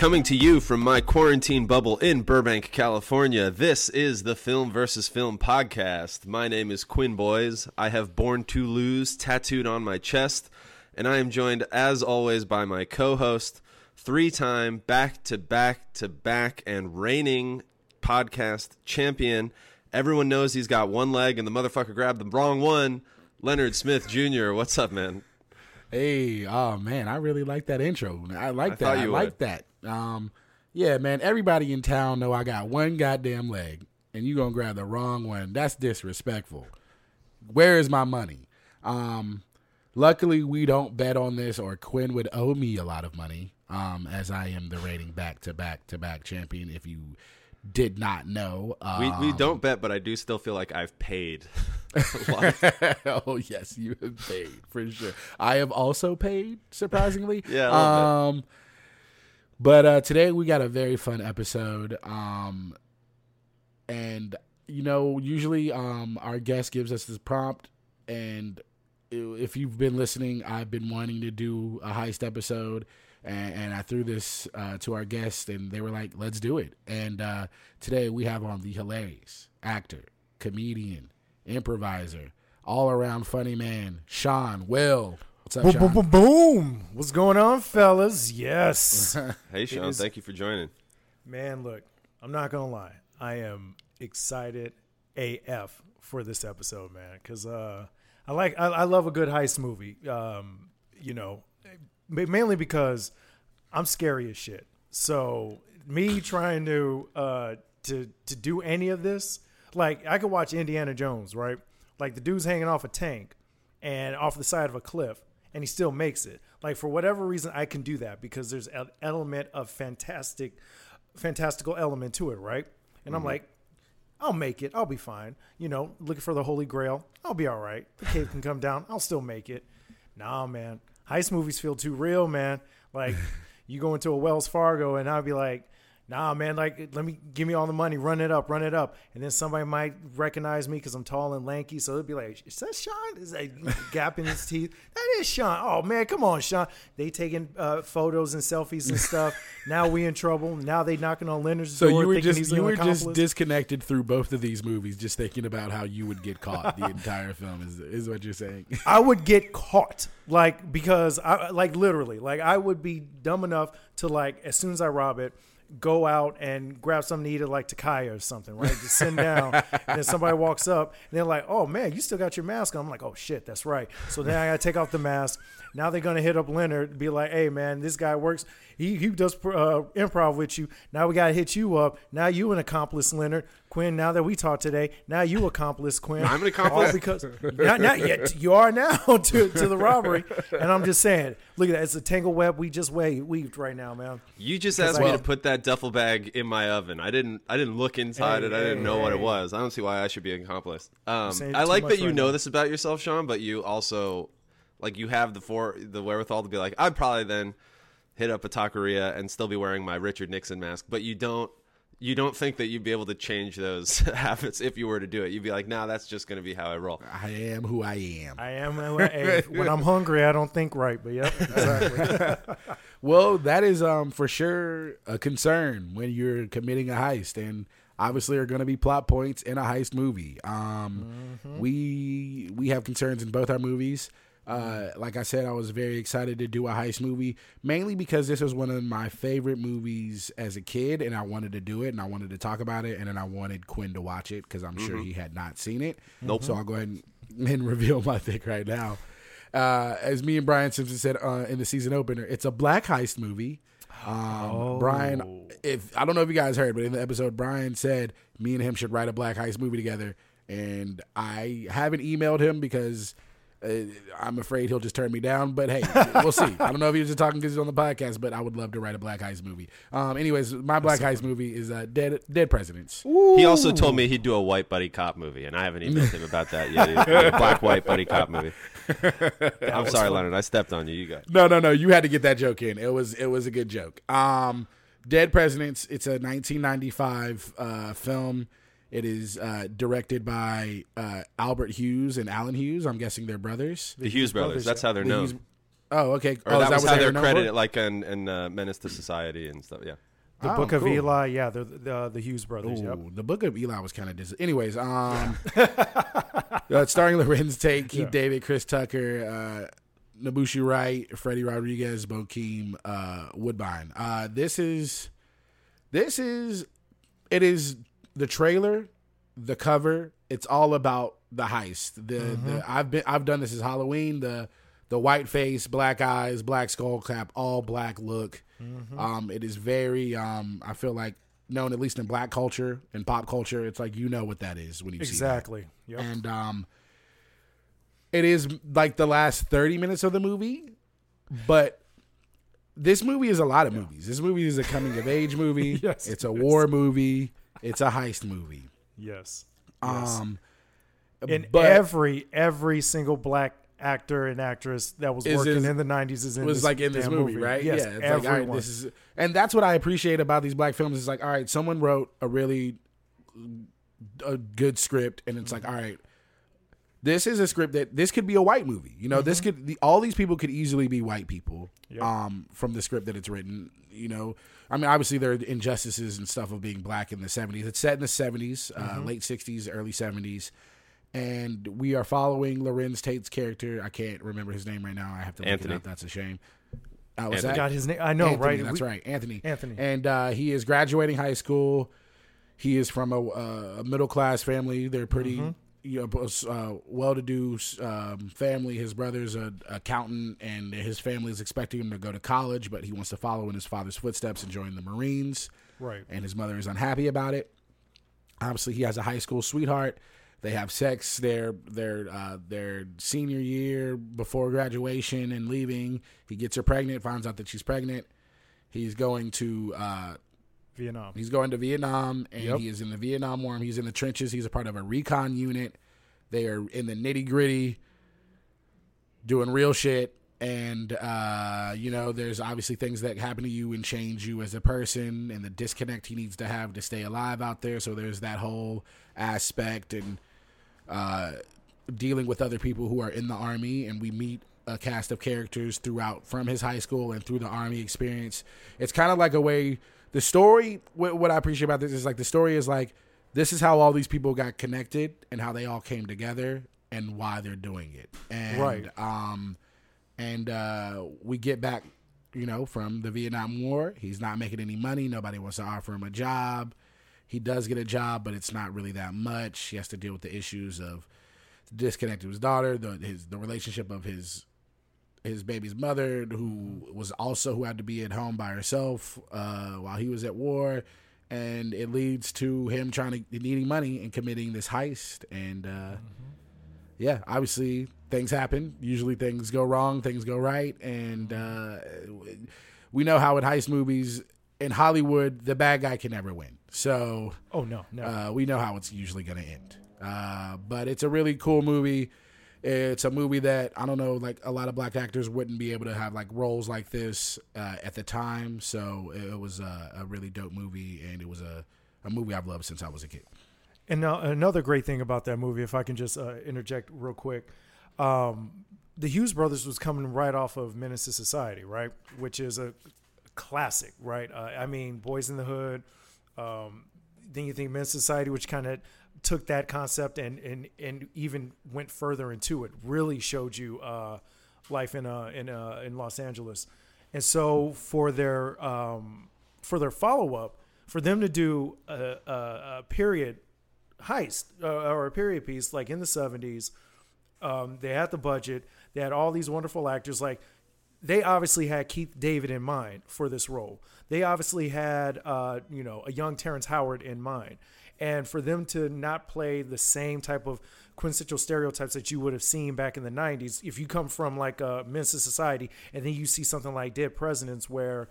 Coming to you from my quarantine bubble in Burbank, California, this is the Film versus Film podcast. My name is Quinn Boys. I have Born to Lose tattooed on my chest, and I am joined, as always, by my co host, three time back to back to back and reigning podcast champion. Everyone knows he's got one leg, and the motherfucker grabbed the wrong one. Leonard Smith Jr., what's up, man? Hey, oh man, I really like that intro. I like I that. I like would. that. Um, yeah, man. Everybody in town know I got one goddamn leg, and you gonna grab the wrong one. That's disrespectful. Where is my money? Um, luckily we don't bet on this, or Quinn would owe me a lot of money. Um, as I am the rating back to back to back champion. If you did not know, We, we Um, don't bet, but I do still feel like I've paid. oh yes, you have paid for sure. I have also paid, surprisingly. Yeah, um, but uh, today we got a very fun episode. Um, and you know, usually um, our guest gives us this prompt, and if you've been listening, I've been wanting to do a heist episode. And, and I threw this uh, to our guest, and they were like, "Let's do it." And uh, today we have on the hilarious actor, comedian, improviser, all around funny man, Sean Will. What's up, Boom, Sean? boom, boom, boom. What's going on, fellas? Yes. Hey, Sean, is- thank you for joining. Man, look, I'm not going to lie. I am excited AF for this episode, man, because uh, I like, I, I love a good heist movie. Um, you know, mainly because I'm scary as shit. So me trying to uh, to to do any of this, like I could watch Indiana Jones, right? Like the dude's hanging off a tank and off the side of a cliff, and he still makes it. Like for whatever reason, I can do that because there's an element of fantastic, fantastical element to it, right? And I'm mm-hmm. like, I'll make it. I'll be fine. You know, looking for the Holy Grail. I'll be all right. The cave can come down. I'll still make it. Nah, man. Heist movies feel too real, man. Like, you go into a Wells Fargo and I'll be like, nah, man, like, let me give me all the money, run it up, run it up. And then somebody might recognize me because I'm tall and lanky. So they'd be like, is that Sean? Is that gap in his teeth? That is Sean. Oh, man, come on, Sean. They taking uh, photos and selfies and stuff. now we in trouble. Now they knocking on Leonard's So door you were thinking just he's you were just disconnected through both of these movies, just thinking about how you would get caught the entire film. Is is what you're saying? I would get caught, like because I like literally, like I would be dumb enough to like as soon as I rob it, go out and grab something to eat at like Takaya or something, right? Just sit down, and then somebody walks up and they're like, "Oh man, you still got your mask on." I'm like, "Oh shit, that's right." So then I gotta take off the mask. Now they're gonna hit up Leonard, be like, "Hey man, this guy works. He he does uh, improv with you. Now we gotta hit you up. Now you an accomplice, Leonard Quinn. Now that we talked today, now you accomplice, Quinn. I'm an accomplice? All because not, not yet. You are now to, to the robbery. And I'm just saying, look at that. It's a tangle web we just wave, weaved right now, man. You just asked I- me to put that duffel bag in my oven. I didn't. I didn't look inside Hey, it. I didn't hey, know what it was. I don't see why I should be an accomplice. Um, I like that you right know now. this about yourself, Sean. But you also, like, you have the for the wherewithal to be like, I'd probably then hit up a taqueria and still be wearing my Richard Nixon mask. But you don't. You don't think that you'd be able to change those habits if you were to do it. You'd be like, nah, that's just going to be how I roll. I am who I am. I am hey, when I'm hungry, I don't think right. But yep, exactly. Well, that is um for sure a concern when you're committing a heist, and obviously are going to be plot points in a heist movie. Um, we we have concerns in both our movies. Uh, like I said, I was very excited to do a heist movie, mainly because this was one of my favorite movies as a kid, and I wanted to do it, and I wanted to talk about it, and then I wanted Quinn to watch it because I'm sure he had not seen it. Nope. So I'll go ahead and, and reveal my pick right now. Uh, as me and Brian Simpson said uh, in the season opener, it's a black heist movie. Um, Brian, if I don't know if you guys heard, but in the episode, Brian said me and him should write a black heist movie together, and I haven't emailed him because I'm afraid he'll just turn me down. But hey, we'll see. I don't know if he was just talking because he's on the podcast, but I would love to write a black heist movie. Um, anyways, my black heist movie is uh, Dead Dead Presidents. He also told me he'd do a white buddy cop movie, and I haven't emailed him about that yet. black white buddy cop movie. I'm sorry, Leonard. I stepped on you. You got. No, no, no. You had to get that joke in. It was it was a good joke. Um, Dead Presidents. It's a 1995 uh, film. It is uh, directed by uh, Albert Hughes and Allen Hughes. I'm guessing they're brothers. The Hughes brothers. brothers, That's yeah. how they're The known. Hughes- Oh, okay. Or oh, that is was what how they they're were known for? credited, like in, in uh, Menace to Society and stuff. Yeah. The Oh, Book of cool. Eli, yeah, they're the the Hughes brothers. Yep. The book of Eli was kind of dis. Anyways, um, uh, starring Larenz Tate, Keith Yeah. David, Chris Tucker, uh, N'Bushe Wright, Freddy Rodriguez, Bokeem uh, Woodbine. Uh, this is, this is, it is the trailer, the cover. It's all about the heist. The, the I've been I've done this as Halloween. The the white face, black eyes, black skull cap, all black look. Um, it is very. Um, I feel like known at least in black culture and pop culture. It's like you know what that is when you see. Exactly. Yep. And um, it is like the last thirty minutes of the movie, but this movie is a lot of movies. This movie is a coming of age movie. Yes, it's a war movie. It's a heist movie. yes. Yes. Um, and but every every single black actor and actress that was working in- in the '90s is in was this like in this damn movie, right? Yes, yeah, it's like, all everyone. right, this is, and that's what I appreciate about these black films. Is like, all right, someone wrote a really a good script, and it's like, all right, this is a script that this could be a white movie. You know, this could the, all these people could easily be white people. Yep. Um, from the script that it's written, you know, I mean, obviously there are injustices and stuff of being black in the '70s. It's set in the '70s, uh, late '60s, early '70s. And we are following Larenz Tate's character. I can't remember his name right now. I have to look Anthony. it up. That's a shame. Uh, was Anthony. that? got his name. I know, Anthony, right? That's We- right, Anthony. Anthony. And uh, he is graduating high school. He is from a, a middle class family. They're pretty, Mm-hmm. You know, uh, well to do um, family. His brother's an accountant, and his family is expecting him to go to college, but he wants to follow in his father's footsteps and join the Marines. Right. And his mother is unhappy about it. Obviously, he has a high school sweetheart. They have sex their their uh, their senior year before graduation and leaving. He gets her pregnant, finds out that she's pregnant. He's going to uh, Vietnam. he's going to Vietnam, and Yep. he is in the Vietnam War. He's in the trenches. He's a part of a recon unit. They are in the nitty gritty, doing real shit. And uh, you know, there's obviously things that happen to you and change you as a person, and the disconnect he needs to have to stay alive out there. So there's that whole aspect, and uh, dealing with other people who are in the army, and we meet a cast of characters throughout from his high school and through the army experience. It's kind of like a way. The story, what, what I appreciate about this is like the story is like this is how all these people got connected and how they all came together and why they're doing it. And Right. um, and uh, we get back, you know, from the Vietnam War. He's not making any money. Nobody wants to offer him a job. He does get a job, but it's not really that much. He has to deal with the issues of disconnect to his daughter, the his the relationship of his his baby's mother, who was also who had to be at home by herself uh, while he was at war, and it leads to him trying to needing money and committing this heist. And uh, yeah, obviously things happen. Usually things go wrong, things go right, and uh, we know how in heist movies in Hollywood the bad guy can never win. So Oh no, no. uh, we know how it's usually going to end. Uh, but it's a really cool movie. It's a movie that I don't know, like a lot of black actors wouldn't be able to have like roles like this uh, at the time. So it, was a, a really dope movie, and it was a, a movie I've loved since I was a kid. And now another great thing about that movie, if I can just uh, interject real quick, um, the Hughes brothers was coming right off of Menace to Society, right, which is a classic, right? Uh, I mean, Boyz n the Hood. Um, then you think Menace to Society, which kind of took that concept and and and even went further into it. Really showed you uh, life in uh, in uh, in Los Angeles, and so for their um, for their follow up, for them to do a, a, a period heist uh, or a period piece like in the 70s um, they had the budget they had all these wonderful actors like they obviously had keith david in mind for this role they obviously had uh, you know a young terrence howard in mind and for them to not play the same type of quintessential stereotypes that you would have seen back in the 90s if you come from like a men's society and then you see something like dead presidents where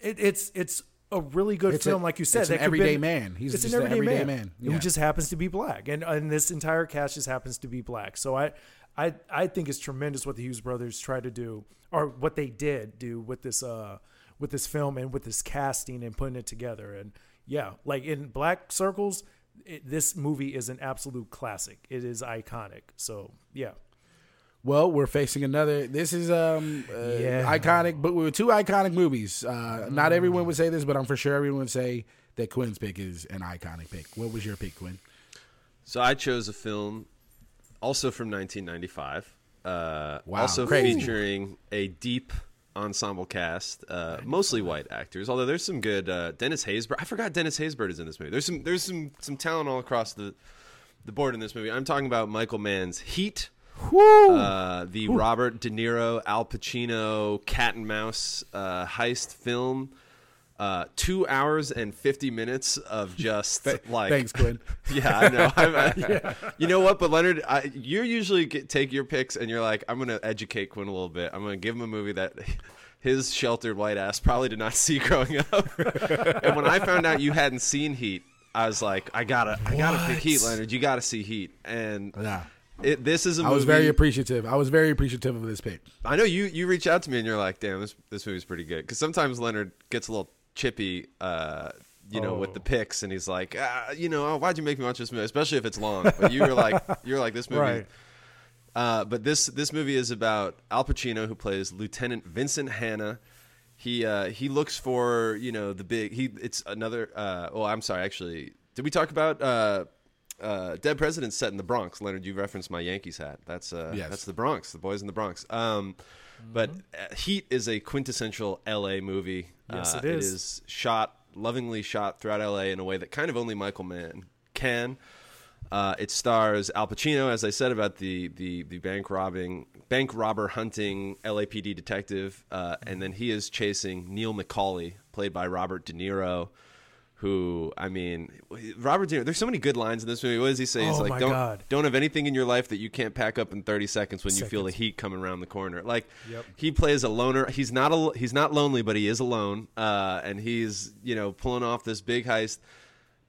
it, it's it's a really good It's a- film like you said it's an that could've everyday been- man. He's it's an an everyday, everyday man, man. who just happens to be black, and and this entire cast just happens to be black. So I I I think it's tremendous what the Hughes brothers tried to do, or what they did do with this uh with this film and with this casting and putting it together. And yeah, like in black circles, it, this movie is an absolute classic. It is iconic. So yeah, Well, we're facing another. This is um uh, Yeah. iconic, but we were two iconic movies. Uh, not everyone would say this, but I'm for sure everyone would say that Quinn's pick is an iconic pick. What was your pick, Quinn? So I chose a film also from 1995. Uh, Wow, also crazy. featuring a deep ensemble cast, uh, mostly white actors. Although there's some good uh, Dennis Haysbert. I forgot Dennis Haysbert is in this movie. There's some there's some some talent all across the the board in this movie. I'm talking about Michael Mann's Heat. Uh, the Robert De Niro, Al Pacino, cat and mouse uh, heist film. Uh, two hours and fifty minutes of just like Thanks, Quinn. yeah, I know. I'm, I, You know what? But Leonard, I, you usually get, take your picks and you're like, I'm going to educate Quinn a little bit. I'm going to give him a movie that his sheltered white ass probably did not see growing up. and when I found out you hadn't seen Heat, I was like, I gotta, I gotta pick Heat, Leonard. You gotta see Heat. And Yeah. it, this is a I movie. was very appreciative. I was very appreciative of this pick. I know you you reach out to me and you're like, damn, this this movie's pretty good. Because sometimes Leonard gets a little chippy, uh, you know, with Oh. the picks, and he's like, ah, you know, why'd you make me watch this movie, especially if it's long. But you were like, you're like this movie. Right. Uh, but this this movie is about Al Pacino, who plays Lieutenant Vincent Hanna. He uh, he looks for you know the big he. It's another. Uh, oh, I'm sorry. Actually, did we talk about uh, uh, Dead Presidents set in the Bronx? Leonard, you referenced my Yankees hat. That's uh, Yes. that's the Bronx. The boys in the Bronx. Um, But uh, Heat is a quintessential L.A. movie. Yes, Uh, it It is. is shot lovingly shot throughout L.A. in a way that kind of only Michael Mann can. Uh, it stars Al Pacino, as I said about the the, the bank robbing, bank robber hunting LAPD detective, uh, and then he is chasing Neil McCauley, played by Robert De Niro. Who I mean, Robert De Niro. There's so many good lines in this movie. What does he say? He's Oh, like, my "Don't God. don't have anything in your life that you can't pack up in 30 seconds when you feel the heat coming around the corner." Like, Yep. he plays a loner. He's not a he's not lonely, but he is alone, uh, and he's you know pulling off this big heist.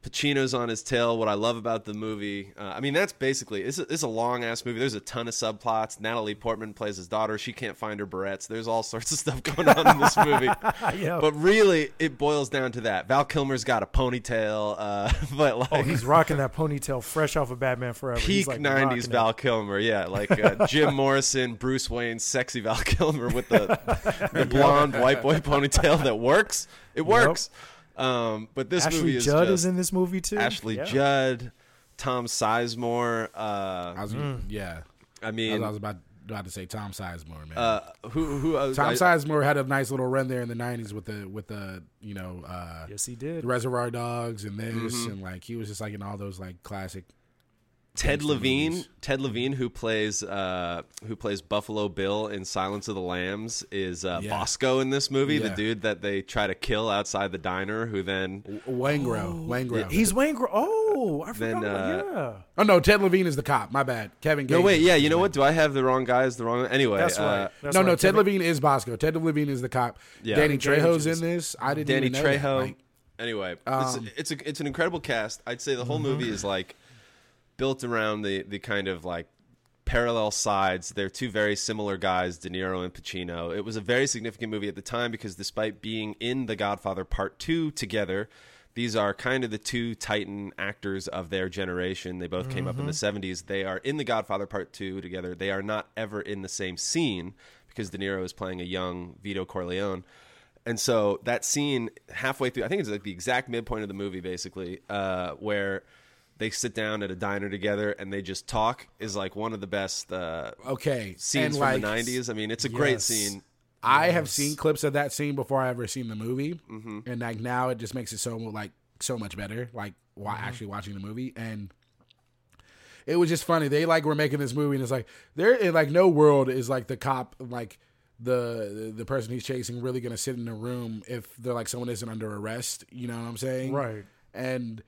Pacino's on his tail. What I love about the movie, uh, I mean, that's basically it's a, it's a long ass movie. There's a ton of subplots. Natalie Portman plays his daughter. She can't find her barrettes. There's all sorts of stuff going on in this movie. Yeah. But really, it boils down to that. Val Kilmer's got a ponytail, uh, but like Oh, he's rocking that ponytail fresh off of Batman Forever. He's, peak like, '90s rocking it. Val Kilmer. Yeah, like uh, Jim Morrison, Bruce Wayne, sexy Val Kilmer with the the blonde white boy ponytail that works. It works. Um, but this Ashley movie is Judd just is in this movie too. Ashley Yeah. Judd, Tom Sizemore. I Uh, was, Mm. yeah. I I mean, was, I was about about to say Tom Sizemore, man. uh, who who uh, Tom I- Sizemore had a nice little run there in the '90s with the with the you know uh, Yes, he did. Reservoir Dogs and this Mm-hmm. and like he was just like in all those like classic. Ted Levine, movies. Ted Levine, who plays uh, who plays Buffalo Bill in Silence of the Lambs, is uh, Yeah. Bosko in this movie. The dude that they try to kill outside the diner, who then Waingro, Waingro. He's Wayne. Gro- oh, I Then, forgot. about, uh, yeah. oh no, Ted Levine is the cop. My bad. Kevin. no wait, yeah, you know what? Do I have the wrong guys? The wrong anyway. That's uh, right. That's no, no. Ted Kevin- Levine is Bosko. Ted Levine is the cop. Yeah. Danny Trejo's in this. I didn't Danny even know that. Trejo. Like, anyway, Um, it's it's a, it's an incredible cast. I'd say the whole Mm-hmm. movie is like built around the the kind of like parallel sides. They're two very similar guys, De Niro and Pacino. It was a very significant movie at the time because despite being in The Godfather Part 2 together, these are kind of the two titan actors of their generation. They both came up in the 70s. They are in The Godfather Part 2 together. They are not ever in the same scene because De Niro is playing a young Vito Corleone. And so that scene halfway through, I think it's like the exact midpoint of the movie, basically, uh, where they sit down at a diner together and they just talk, is like one of the best uh, okay, scenes and, from like, the '90s. I mean, it's a great scene. I have seen clips of that scene before I ever seen the movie, Mm-hmm. and like now it just makes it so like so much better. Like while Mm-hmm. actually watching the movie, and it was just funny. They like were making this movie, and it's like there in like no world is like the cop like the the person he's chasing really gonna sit in a room if they're like someone isn't under arrest. You know what I'm saying? Right. and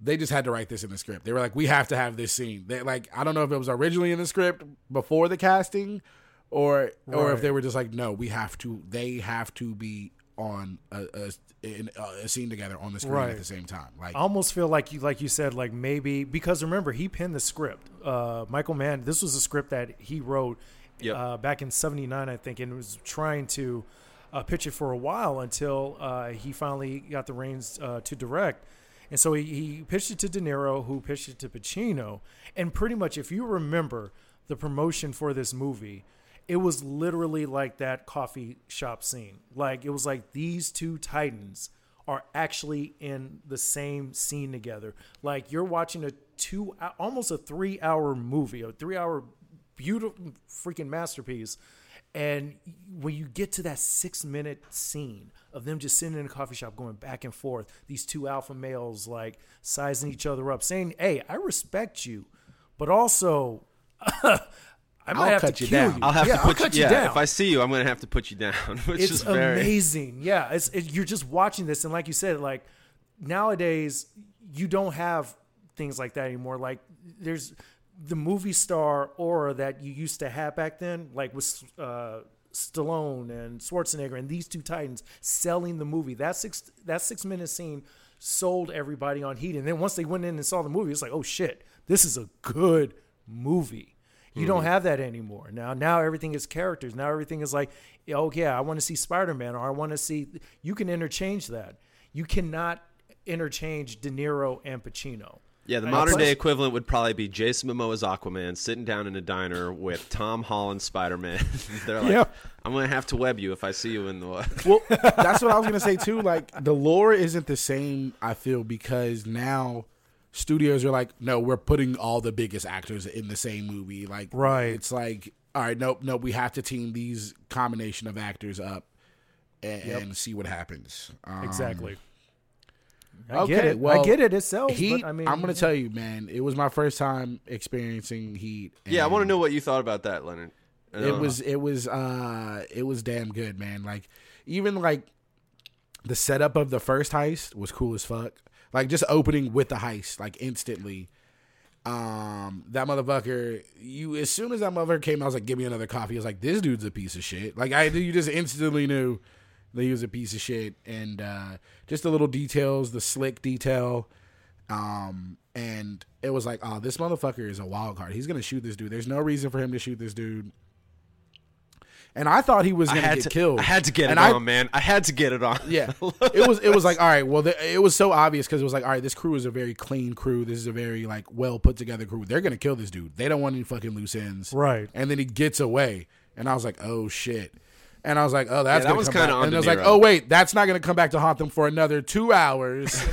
they just had to write this in the script. They were like, we have to have this scene. They like, I don't know if it was originally in the script before the casting, or or if they were just like, no, we have to. They have to be on a a, in a, a scene together on the screen Right. at the same time. Like, I almost feel like you, like you said, like maybe because remember he penned the script. Uh, Michael Mann. This was a script that he wrote Yep. uh, back in '79, I think, and was trying to uh, pitch it for a while until uh, he finally got the reins uh, to direct. And so he, he pitched it to De Niro, who pitched it to Pacino. And pretty much, if you remember, the promotion for this movie, it was literally like that coffee shop scene. Like it was like these two titans are actually in the same scene together. Like you're watching a two, almost a three hour movie, a three hour beautiful freaking masterpiece. And when you get to that six minute scene of them just sitting in a coffee shop going back and forth, these two alpha males like sizing each other up, saying, Hey, I respect you, but also I might I'll have cut to you kill down. you. I'll have yeah, to I'll put cut you, you yeah, down. If I see you, I'm going to have to put you down, which it's is very amazing. Yeah, it's it, you're just watching this, and like you said, like nowadays you don't have things like that anymore. Like there's the movie star aura that you used to have back then, like with uh, Stallone and Schwarzenegger and these two titans selling the movie. That six that six minute scene sold everybody on heat, and then once they went in and saw the movie, it's like, oh shit, this is a good movie. You don't have that anymore. Now, now everything is characters. Now everything is like, oh yeah, I want to see Spider Man, or I want to see. You can interchange that. You cannot interchange De Niro and Pacino. Yeah, the I- modern day equivalent would probably be Jason Momoa's Aquaman sitting down in a diner with Tom Holland Spider Man. They're like, Yeah. I'm going to have to web you if I see you in the. Well, that's what I was gonna say too. Like the lore isn't the same. I feel because now studios are like, no, we're putting all the biggest actors in the same movie. Like, Right. It's like, all right, nope, nope. We have to team these combination of actors up and, Yep. and see what happens. Um, Exactly. I okay, get it. well, I get it. It sells. Heat. but I mean, I'm gonna tell you, man. It was my first time experiencing Heat. yeah, I want to know what you thought about that, Leonard. It don't know. was it was uh it was damn good man like even like the setup of the first heist was cool as fuck like just opening with the heist like instantly um that motherfucker you as soon as that motherfucker came i was like give me another coffee i was like this dude's a piece of shit like i you just instantly knew that he was a piece of shit and uh just the little details the slick detail um and it was like oh this motherfucker is a wild card he's gonna shoot this dude there's no reason for him to shoot this dude and I thought he was gonna get to, killed. I had to get and it I, on, man. I had to get it on. Yeah, it was. It was like all right. Well, the, it was so obvious because it was like all right. This crew is a very clean crew. This is a very like well put together crew. They're gonna kill this dude. They don't want any fucking loose ends. Right. And then he gets away, and I was like, oh shit. And I was like, oh, that's that was kinda on And De I was like, oh wait, that's not gonna come back to haunt them for another two hours.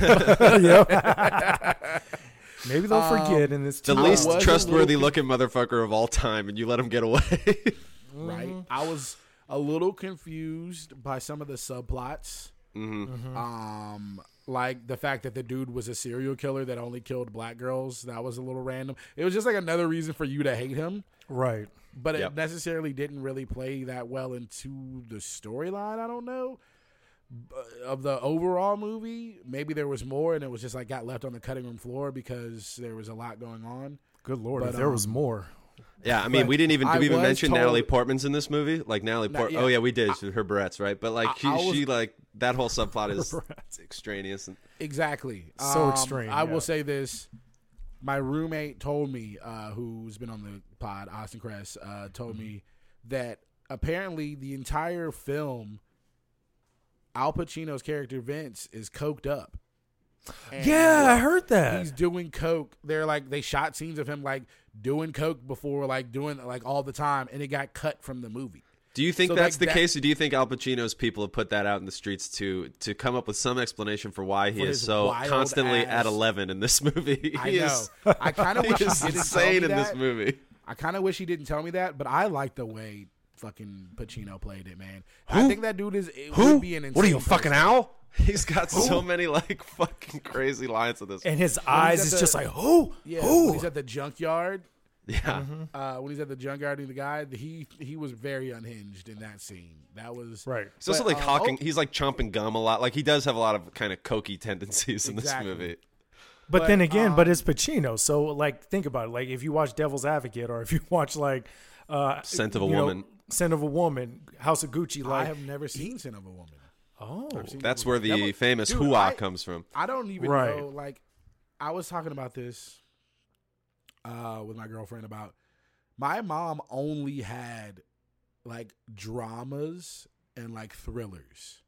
maybe they'll forget in this. the least was a little trustworthy con- looking motherfucker of all time, and you let him get away. right. I was a little confused by some of the subplots. Mm-hmm. Um, like the fact that the dude was a serial killer that only killed black girls. That was a little random. It was just like another reason for you to hate him, right. But Yep. it necessarily didn't really play that well into the storyline. I don't know. Of the overall movie, maybe there was more, and it was just like got left on the cutting room floor because there was a lot going on. Good lord, But, if there was um, more. yeah, I mean, But we didn't even I did we even mention told- Natalie Portman's in this movie? Like Natalie Not Port. Oh yeah, we did. her barrettes, right? But like I- she, I was- she like that whole subplot is extraneous. And, Exactly. So Um, extreme, I yeah. will say this. My roommate told me, uh, who's been on the pod, Austin Kress, uh, told Mm-hmm. me that apparently the entire film, Al Pacino's character Vince is coked up. And Yeah, I heard that. He's doing coke. They're like they shot scenes of him like doing coke before, like doing like all the time, and it got cut from the movie. Do you think So, that's like, the that- case, or do you think Al Pacino's people have put that out in the streets to to come up with some explanation for why he For is so constantly ass- at eleven in this movie? I He know. I kind of he wish he is insane me in this movie. I kind of wish he didn't tell me that, but I like the way fucking Pacino played it, man. I think that dude is it would be an insane What are you, person. fucking owl? He's got so many like fucking crazy lines in this. and his eyes is the- just like, who? Yeah, who? he's at the junkyard, yeah, uh, when he's at the junkyard and the guy, he he was very unhinged in that scene. That was right. he's also like uh, hawking. oh- He's like chomping gum a lot. Like he does have a lot of kind of cokey tendencies in Exactly. this movie. But, But, then again, but um, it's Pacino. So like, think about it. Like, if you watch Devil's Advocate, or if you watch like uh, Scent of a you know, Woman. Scent of a Woman, House of Gucci. Like, I have never seen Scent of a Woman. oh, That's where the That was- famous dude, hoo I- comes from. I don't even Right. know. Like, I was talking about this uh, with my girlfriend about my mom only had like dramas and like thrillers.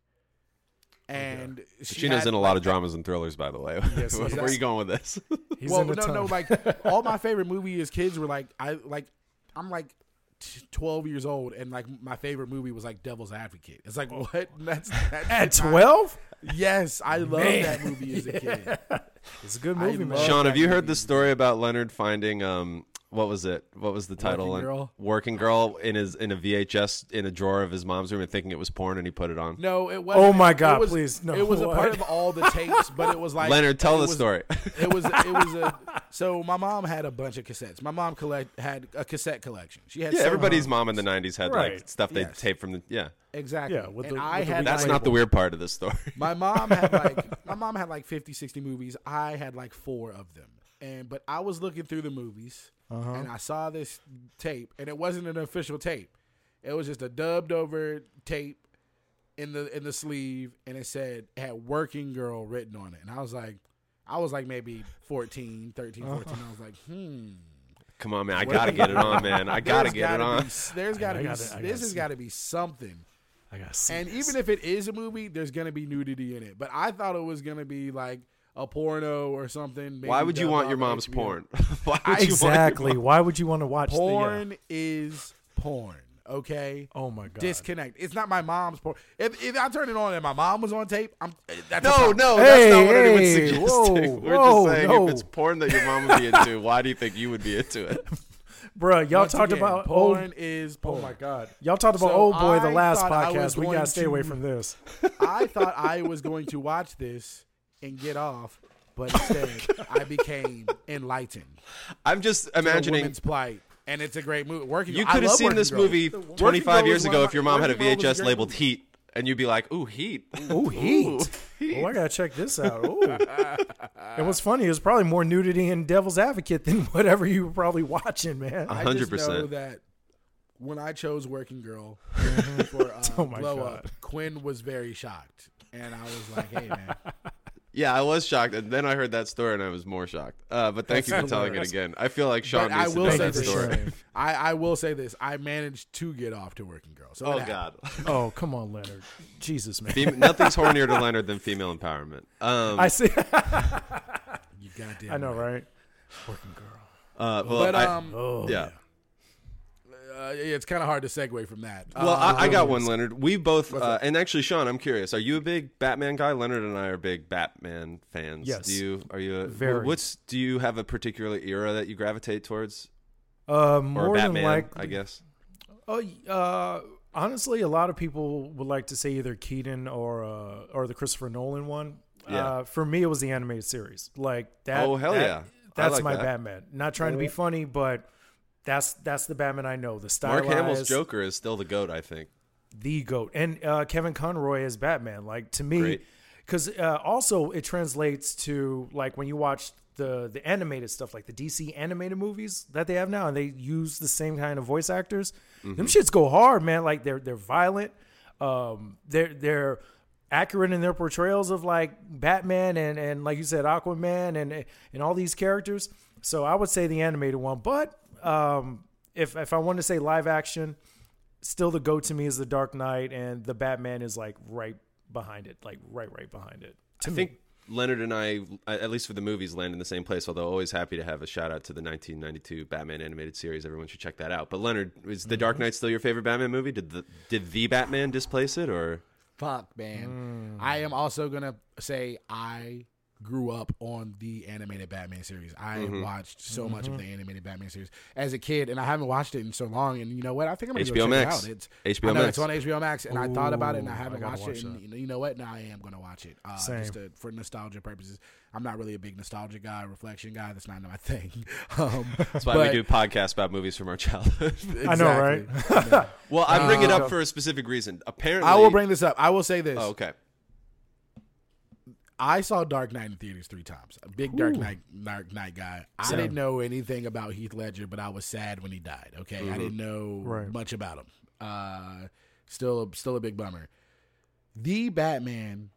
And she She knows had, in a lot like, of dramas and thrillers, by the way. Yes, Where yes. are you going with this? he's well, in a no, no, like all my favorite movie as kids were like I like I'm like t- 12 years old, and like my favorite movie was like Devil's Advocate. It's like what? That's, that's At twelve, Yes, I love that movie as a kid. it's a good movie, man. Sean, have that you heard the story about Leonard finding um what was it? What was the title? Working Girl? Working Girl in his in a VHS in a drawer of his mom's room and thinking it was porn and he put it on. No, it wasn't. Oh my it God, was- please, no, It was a part of all the tapes, but it was like Leonard, tell the was- story. It was it was a so my mom had a bunch of cassettes. My mom collect had a cassette collection. She had yeah, several- everybody's mom in the '90s had Right. like stuff they Yes. taped from the yeah. exactly. Yeah, with and the- I with the had That's like, not the weird part of the story. My mom had like my mom had like 50, 60 movies. I had like four of them. And but I was looking through the movies Uh-huh. and I saw this tape and it wasn't an official tape. It was just a dubbed over tape in the in the sleeve and it said it had working girl written on it. And I was like I was like maybe 14, 13, 14. I was like, "Hmm. Come on, man, I gotta get it on, man. I gotta get it gotta on. Be, there's got to I be gotta- this gotta has got to be something." I gotta see. And this. even if it is a movie, there's gonna be nudity in it. But I thought it was gonna be like a porno or something. maybe Why would you want your mom's HBO. porn? Why would exactly, want your why would you want to watch The, Porn uh, is porn. Okay. oh my god. Disconnect. It's not my mom's porn. If, if I turn it on and my mom was on tape, I'm that's a No, problem. no, Hey, that's not what anyone's hey, suggesting. whoa, We're whoa, just saying no. if it's porn that your mom would be into, why do you think you would be into it? Bruh, y'all Once talked again, about porn old. is Oh porn. my god, y'all talked about So old boy the last thought I was podcast. We gotta stay away from this. I thought I was going to watch this and get off, but instead I became enlightened. I'm just imagining woman's plight, and it's a great movie. Working, you could have seen this Girl. movie 25 years ago of if your mom had a Working Girl was VHS great labeled movie. Heat, and you'd be like, "Ooh, Heat." Ooh, heat. Oh, I gotta check this out. Ooh. and what's funny is probably more nudity in Devil's Advocate than whatever you were probably watching, man. I hundred just know percent. that when I chose Working Girl for uh, Oh my Blow God. Up, Quinn was very shocked, and I was like, "Hey, man, Yeah, I was shocked, and then I heard that story, and I was more shocked. Uh, but thank you for telling it again. I feel like Sean But I needs will to say know that this. story. I, I will say this: I managed to get off to Working Girl. So Oh happened. God, Oh, come on, Leonard. Jesus, man. Fem- nothing's hornier to Leonard than female empowerment. Um, I see. you goddamn. I know, right. right? Working girl. uh, well, But I- um, Oh, yeah. It's kind of hard to segue from that. Well, Uh, I, I got one, Leonard. We both, uh, and actually, Sean, I'm curious. Are you a big Batman guy? Leonard and I are big Batman fans. Yes. Do you? Are you? A, Very. What's? Do you have a particular era that you gravitate towards, Uh, or more Batman? than like, I guess. Oh, uh, honestly, a lot of people would like to say either Keaton or uh, or the Christopher Nolan one. Yeah. Uh, for me, it was the animated series. Like that. Oh, hell that- yeah. That's like my that. Batman. Not trying to be funny, but that's that's the Batman I know. The stylized, Mark Hamill's Joker is still the goat. I think. the goat, and uh, Kevin Conroy as Batman. Like to me, because uh, also it translates to like when you watch the the animated stuff, like the DC animated movies that they have now, and they use the same kind of voice actors. Mm-hmm. Them shits go hard, man. Like they're they're violent. Um, they're they're accurate in their portrayals of like Batman and and like you said Aquaman and and all these characters. So I would say the animated one, but um, if if I wanted to say live action, still the go to me is the Dark Knight, and the Batman is like right behind it, like right right behind it. To I me. think Leonard and I, at least for the movies, land in the same place. Although always happy to have a shout out to the 1992 Batman animated series. Everyone should check that out. But Leonard, is The Mm-hmm. Dark Knight still your favorite Batman movie? Did the did the Batman displace it, or Fuck, man. Mm. I am also gonna say I grew up on the animated Batman series. I Mm-hmm. watched so much of the animated Batman series as a kid, and I haven't watched it in so long. And you know what? I think I'm gonna HBO go check Max. it out. It's HBO I know Max. it's on HBO Max, and I thought about it, and I haven't I gotta watched it. And you know, what? Now I am gonna watch it. Uh, Same. Just to, for nostalgia purposes. I'm not really a big nostalgia guy, reflection guy. That's not my thing. Um, that's why we do podcasts about movies from our childhood? I know, right? well, I bring it Uh, up for a specific reason. Apparently, I will bring this up. I will say this. Oh, okay. I saw Dark Knight in theaters three times. A big Dark Ooh. Knight Dark Knight guy. I didn't know anything about Heath Ledger, but I was sad when he died. Okay, I didn't know Right. much about him. Uh, still, still a big bummer. The Batman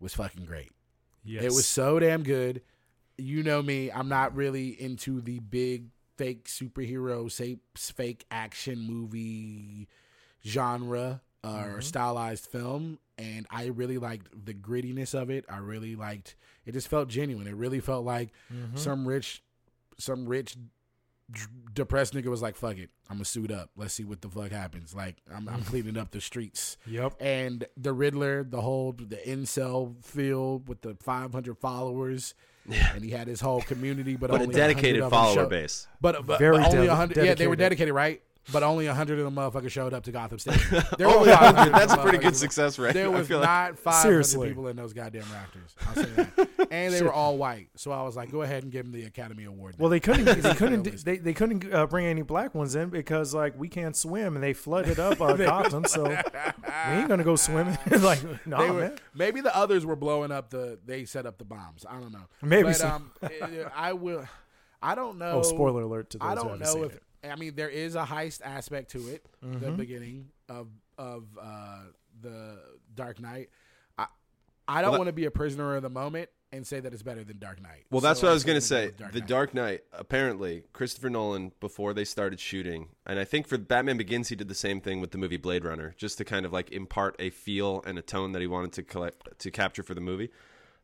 was fucking great. Yes. It was so damn good. You know me, I'm not really into the big fake superhero, say, fake action movie genre or stylized film. And I really liked the grittiness of it. I really liked it. Just felt genuine. It really felt like mm-hmm. some rich, some rich dr- depressed nigga was like, "Fuck it, I'm gonna suit up. Let's see what the fuck happens." Like I'm, I'm cleaning up the streets. Yep. And the Riddler, the whole the incel field with the 500 followers, and he had his whole community, but, But a dedicated 100 of them follower showed- base. But, but, Very but only dedi- 100. Yeah, they were dedicated. dedicated, right? But only 100 of them motherfuckers showed up to Gotham State. There were Only 100 100. That's a pretty good success rate. There I was feel like- not 500 Seriously. people in those goddamn rafters. I'll say that. and they were all white. So I was like, go ahead and give them the Academy Award. Well, they couldn't. They couldn't. They, they couldn't uh, bring any black ones in because like we can't swim and they flooded up uh, Gotham, so we ain't gonna go swimming. like no, They were- man. maybe the others were blowing up the. They set up the bombs. I don't know. Maybe but, so. um, I will. I don't know. Oh, spoiler alert to those I don't know if. it. I mean, there is a heist aspect to it. The Mm-hmm. beginning of of uh, the Dark Knight. I I don't Well, want to be a prisoner of the moment and say that it's better than Dark Knight. Well, that's So what I was going to say. with the Knight. Dark Knight, apparently, Christopher Nolan, before they started shooting, and I think for Batman Begins, he did the same thing with the movie Blade Runner, just to kind of like impart a feel and a tone that he wanted to collect to capture for the movie.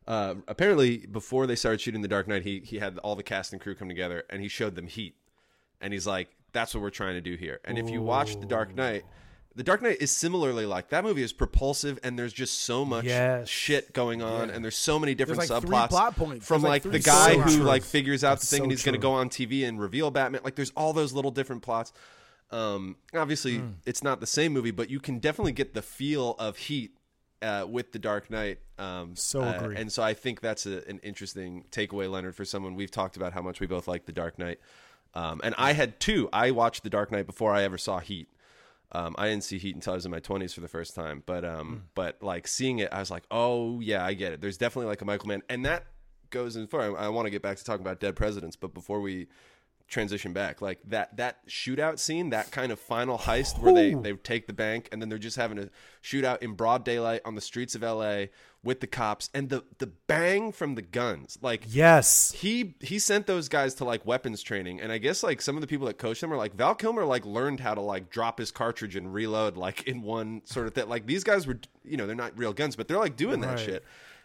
Uh, apparently, before they started shooting The Dark Knight, he he had all the cast and crew come together, and he showed them Heat, and he's like, "That's what we're trying to do here." And if you watch The Dark Knight. The Dark Knight is similarly like that movie is propulsive and there's just so much Yes. shit going on and there's so many different like subplots plot points. from like like, the guy so who true. like figures out That's the thing so and he's going to go on TV and reveal Batman. Like there's all those little different plots. Um, obviously, Hmm. it's not the same movie, but you can definitely get the feel of Heat uh, with the Dark Knight. Um, So uh, and so I think that's a, an interesting takeaway, Leonard, for someone we've talked about how much we both like the Dark Knight. Um, and I had two. I watched the Dark Knight before I ever saw Heat. Um, I didn't see Heat until I was in my twenties for the first time, but um, but like seeing it, I was like, oh yeah, I get it. There's definitely like a Michael Mann, and that goes in far. I, I want to get back to talking about Dead Presidents, but before we transition back, like that that shootout scene, that kind of final heist where they they take the bank and then they're just having a shootout in broad daylight on the streets of L.A. with the cops and the the bang from the guns, like Yes. he he sent those guys to like weapons training and i guess like some of the people that coached them are like val kilmer like learned how to like drop his cartridge and reload like in one sort of thing like these guys were you know they're not real guns but they're like doing that Right. shit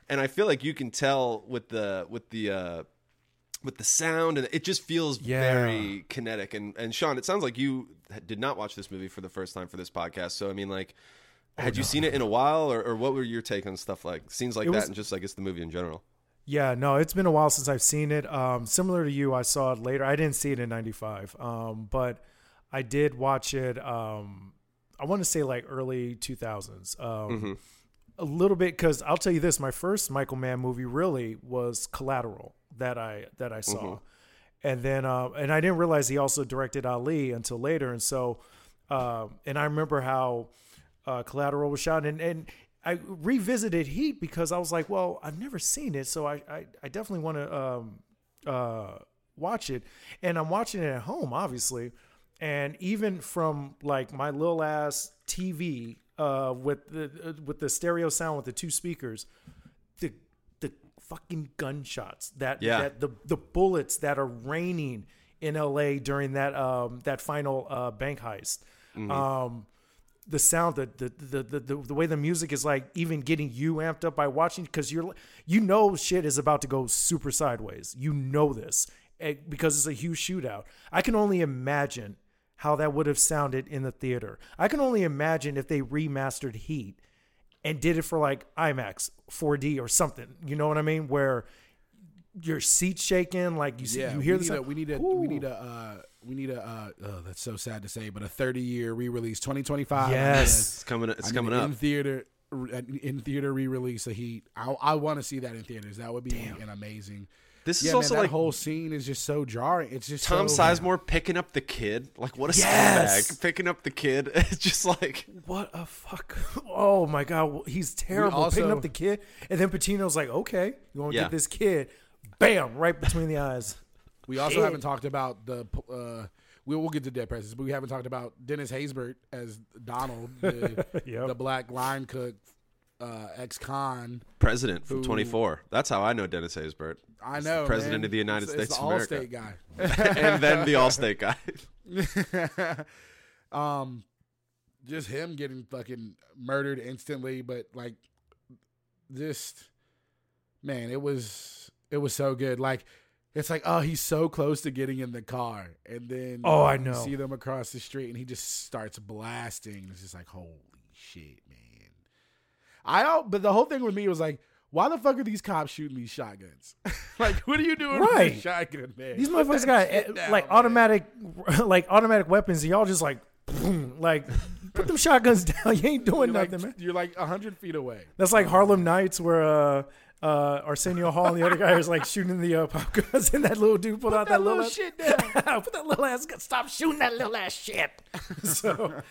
and i feel like you can tell with the with the uh with the sound and it just feels Yeah. very kinetic and and sean it sounds like you did not watch this movie for the first time for this podcast so i mean like Oh, had you seen it in a while or, or what were your take on stuff like scenes like It that was- and just i guess the movie in general Yeah, no, it's been a while since I've seen it. Um, similar to you, I saw it later. I didn't see it in '95, um, but I did watch it. Um, I want to say like early 2000s. Um, A little bit because I'll tell you this: my first Michael Mann movie really was Collateral that I that I saw, and then uh, and I didn't realize he also directed Ali until later, and so um, and I remember how uh, Collateral was shot, and and I revisited Heat because I was like, well, I've never seen it, so I I, I definitely want to um, uh, watch it, and I'm watching it at home, obviously, and even from like my little ass TV uh, with the uh, with the stereo sound with the two speakers, the fucking gunshots that Yeah. that the the bullets that are raining in LA during that um that final uh bank heist. Um the sound the the, the the the the way the music is like even getting you amped up by watching because you're you know shit is about to go super sideways. You know this eh, because it's a huge shootout. I can only imagine how that would have sounded in the theater. I can only imagine if they remastered Heat and did it for like IMAX 4D or something. You know what I mean? Where your seat shaking, like you see, Yeah, you hear we the need sound. a, we need a we need a uh, we need a uh, oh that's so sad to say, but a thirty year re release, twenty twenty five. Yes. it's coming it's I coming up in theater in theater re release of Heat. I I want to see that in theaters. That would be an amazing. This is Yeah, also man, that like whole scene is just so jarring. It's just Tom so, Sizemore picking up the kid. Like what a Yes! scumbag picking up the kid. It's just like What a fuck! Oh my god, he's terrible. also- Picking up the kid, and then Pacino's like, "Okay, you want to Yeah. get this kid?" Bam! Right between the eyes. We also Shit. haven't talked about the. Uh, we will get to Dead Presidents, but we haven't talked about Dennis Haysbert as Donald, the, Yep. the black line cook, uh, ex-con. president from Who- 24. That's how I know Dennis Haysbert. I know the president man. of the United It's- States it's of America, Allstate guy. and then the Allstate guy. um, just him getting fucking murdered instantly, but like, just man, it was it was so good. Like, It's like, oh, he's so close to getting in the car, and then Oh, I you know. see them across the street, and he just starts blasting. It's just like, holy shit, man! I don't. But the whole thing with me was like, why the fuck are these cops shooting these shotguns? like, what are you doing with Right. this shotgun, man? These motherfuckers got down, like man. automatic, like automatic weapons. And y'all just like, boom, like put them shotguns down. You ain't doing You're nothing, like, man. you're like hundred feet away. That's like Harlem Nights where uh, uh, Arsenio Hall and the other guy is like shooting the uh, pop guns, and that little dude pulled out that, little, ass- shit down. Put that little ass. Stop shooting that little ass shit. so,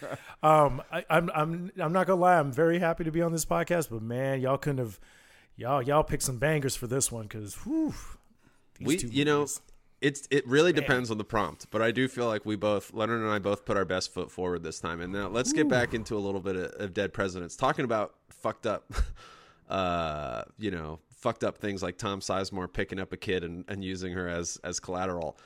um, I, I'm I'm I'm not gonna lie. I'm very happy to be on this podcast, but man, y'all couldn't have y'all y'all picked some bangers for this one because we two you know it's it really depends on the prompt but i do feel like we both leonard and i both put our best foot forward this time and now let's get back into a little bit of, of dead presidents talking about fucked up uh you know fucked up things like tom sizemore picking up a kid and, and using her as as collateral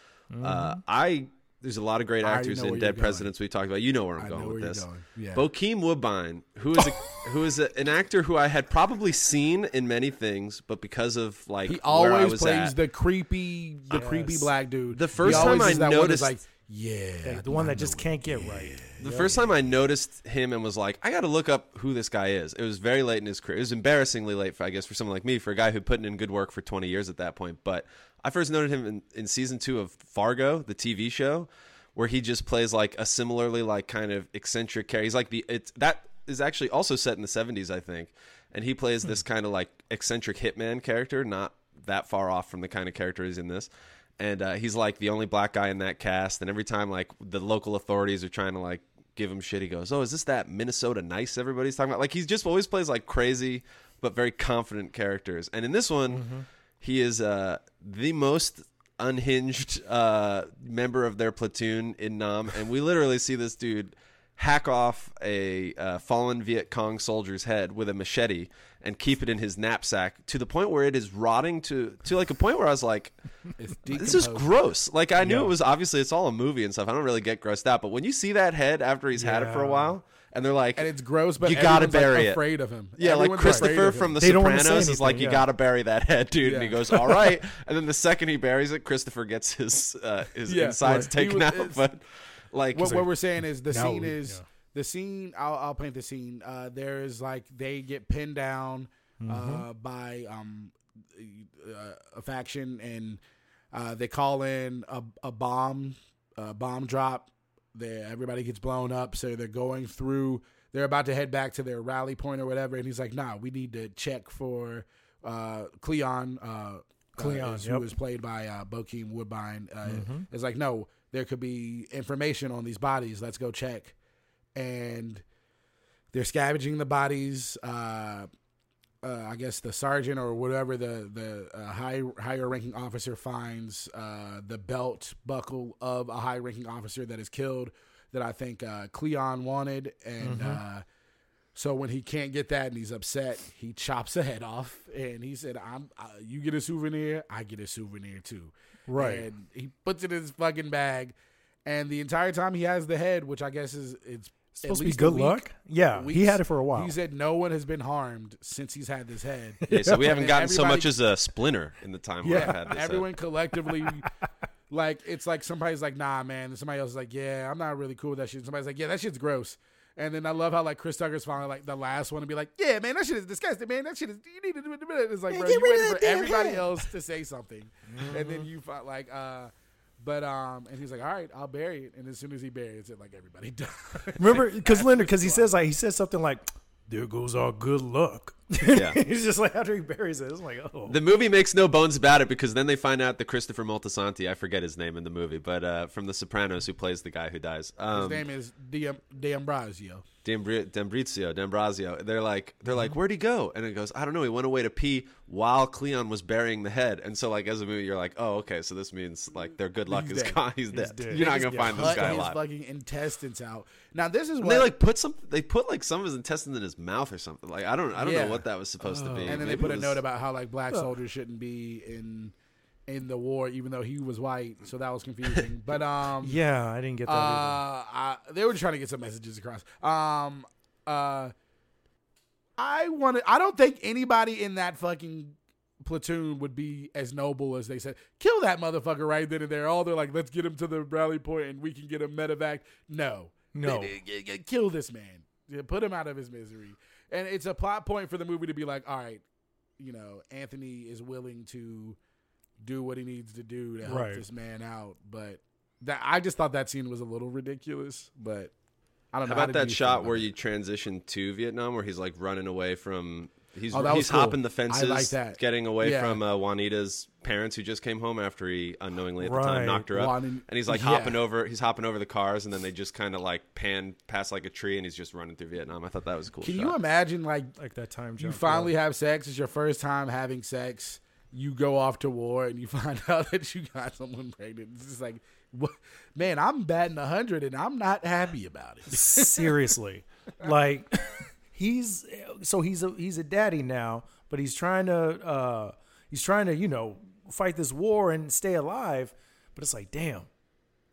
uh i there's a lot of great Mm-hmm. Actors in Dead. Presidents we talked about. You know where I'm I going with this. going. Yeah. Bokeem Woodbine, who is a, who is a, an actor who I had probably seen in many things, but because of like He where I always was plays at, the creepy, the creepy black dude. The first time I noticed- like, yeah, Yeah, the one that just can't get right. The first time I noticed him and was like, I got to look up who this guy is. It was very late in his career. It was embarrassingly late, for, I guess, for someone like me, for a guy who put in good work for 20 years at that point. But I first noted him in, in season two of Fargo, the TV show, where he just plays like a similarly like kind of eccentric character. He's like the it's that is actually also set in the 70s, I think, and he plays this hmm. kind of like eccentric hitman character, not that far off from the kind of character he's in this. And uh, he's like the only black guy in that cast. And every time like the local authorities are trying to like give him shit, he goes, "Oh, is this that Minnesota nice everybody's talking about?" Like he just always plays like crazy but very confident characters. And in this one, he is uh, the most unhinged uh, member of their platoon in Nam, and we literally see this dude hack off a uh, fallen Viet Cong soldier's head with a machete and keep it in his knapsack to the point where it is rotting to to like a point where I was like, this is gross. Like I knew Yeah. it was obviously it's all a movie and stuff. I don't really get grossed out, but when you see that head after he's had it for a while, and they're like, and it's gross, but You gotta everyone's, like, bury it. afraid of him. yeah, like Everyone's afraid Christopher from The They Sopranos is like, you yeah. gotta bury that head, dude. And he goes, all right. And then the second he buries it, Christopher gets his uh, his Yeah, insides right. Taken was- out. But like, what, what we're saying is the scene we- is yeah. the scene. I'll, I'll paint the scene. Uh, there is like they get pinned down Mm-hmm. uh, by um, uh, a faction, and uh, they call in a, a bomb, a bomb drop. There, everybody gets blown up. So they're going through. They're about to head back to their rally point or whatever, and he's like, "Nah, we need to check for uh, Cleon." Uh, Cleon, uh, is- who was played by uh, Bokeem Woodbine. Uh, Mm-hmm. It's like, no, there could be information on these bodies. Let's go check. And they're scavenging the bodies. Uh, uh, I guess the sergeant or whatever the the uh, high higher ranking officer finds uh, the belt buckle of a high ranking officer that is killed that I think uh, Cleon wanted, and uh, so when he can't get that and he's upset, he chops a head off, and he said, "I'm uh, you get a souvenir, I get a souvenir too." Right. and he puts it in his fucking bag, and the entire time he has the head, which I guess is it's It's supposed to be good week- luck. Yeah, he had it for a while. He said no one has been harmed since he's had this head. yeah, so we haven't gotten so much as a splinter in the time where I've had this. everyone collectively, like it's like somebody's like, nah, man. And somebody else is like, yeah, I'm not really cool with that shit. And somebody's like, yeah, that shit's gross. And then I love how like Chris Tucker's finally like the last one to be like, yeah, man, that shit is disgusting, man. That shit is you need to do it. It's like, bro, you rid of waiting for everybody head. else to say something, and then you find like, uh, but um, and he's like, all right, I'll bury it. And as soon as he buries it, like everybody dies. Remember, because Leonard, because he says like he says something like, "There goes our good luck." Yeah. He's just like after he buries it, it's like, oh, The movie makes no bones about it because then they find out that Christopher Moltisanti, I forget his name in the movie, but uh, from The Sopranos, who plays the guy who dies. His Um, name is D'Am- D'Ambrosio. Dembrizio, D'Ambrosio. They're like, they're Mm-hmm. like, where'd he go? And it goes, I don't know. He went away to pee while Cleon was burying the head. And so, like, as a movie, you're like, oh, okay. So this means like their good luck He's is dead. gone. He's, dead. dead. You're not They gonna find this guy his alive. fucking intestines out. Now this is And what they like put some. They put like some of his intestines in his mouth or something. Like I don't. I don't Yeah. know what that was supposed to be. and then they put it a was- note about how like black soldiers shouldn't be in in the war, even though he was white. So that was confusing. but um, yeah, I didn't get that. uh. I, they were trying to get some messages across. Um, uh, I wanted. I don't think anybody in that fucking platoon would be as noble as they said. Kill that motherfucker right then and there. All they're like, let's get him to the rally point and we can get him medevac. No, No. Kill this man. Put him out of his misery. And it's a plot point for the movie to be like, all right, you know, Anthony is willing to do what he needs to do to help Right. this man out. But that I just thought that scene was a little ridiculous. But I don't How know. about that shot where about you transition to Vietnam, where he's like running away from he's Oh, that was he's cool. hopping the I fences, like that. getting away Yeah. from uh, Juanita's parents who just came home after he unknowingly at the Right. time knocked her up, Juan- and he's like yeah. hopping over he's hopping over the cars, and then they just kind of like pan past like a tree, and he's just running through Vietnam. I thought that was a cool. Can shot. you imagine like Like that time you jump. finally have sex, it's your first time having sex, you go off to war and you find out that you got someone pregnant. It's just like what man, I'm batting hundred and I'm not happy about it. seriously like he's so he's a he's a daddy now but he's trying to uh he's trying to you know fight this war and stay alive. But it's like damn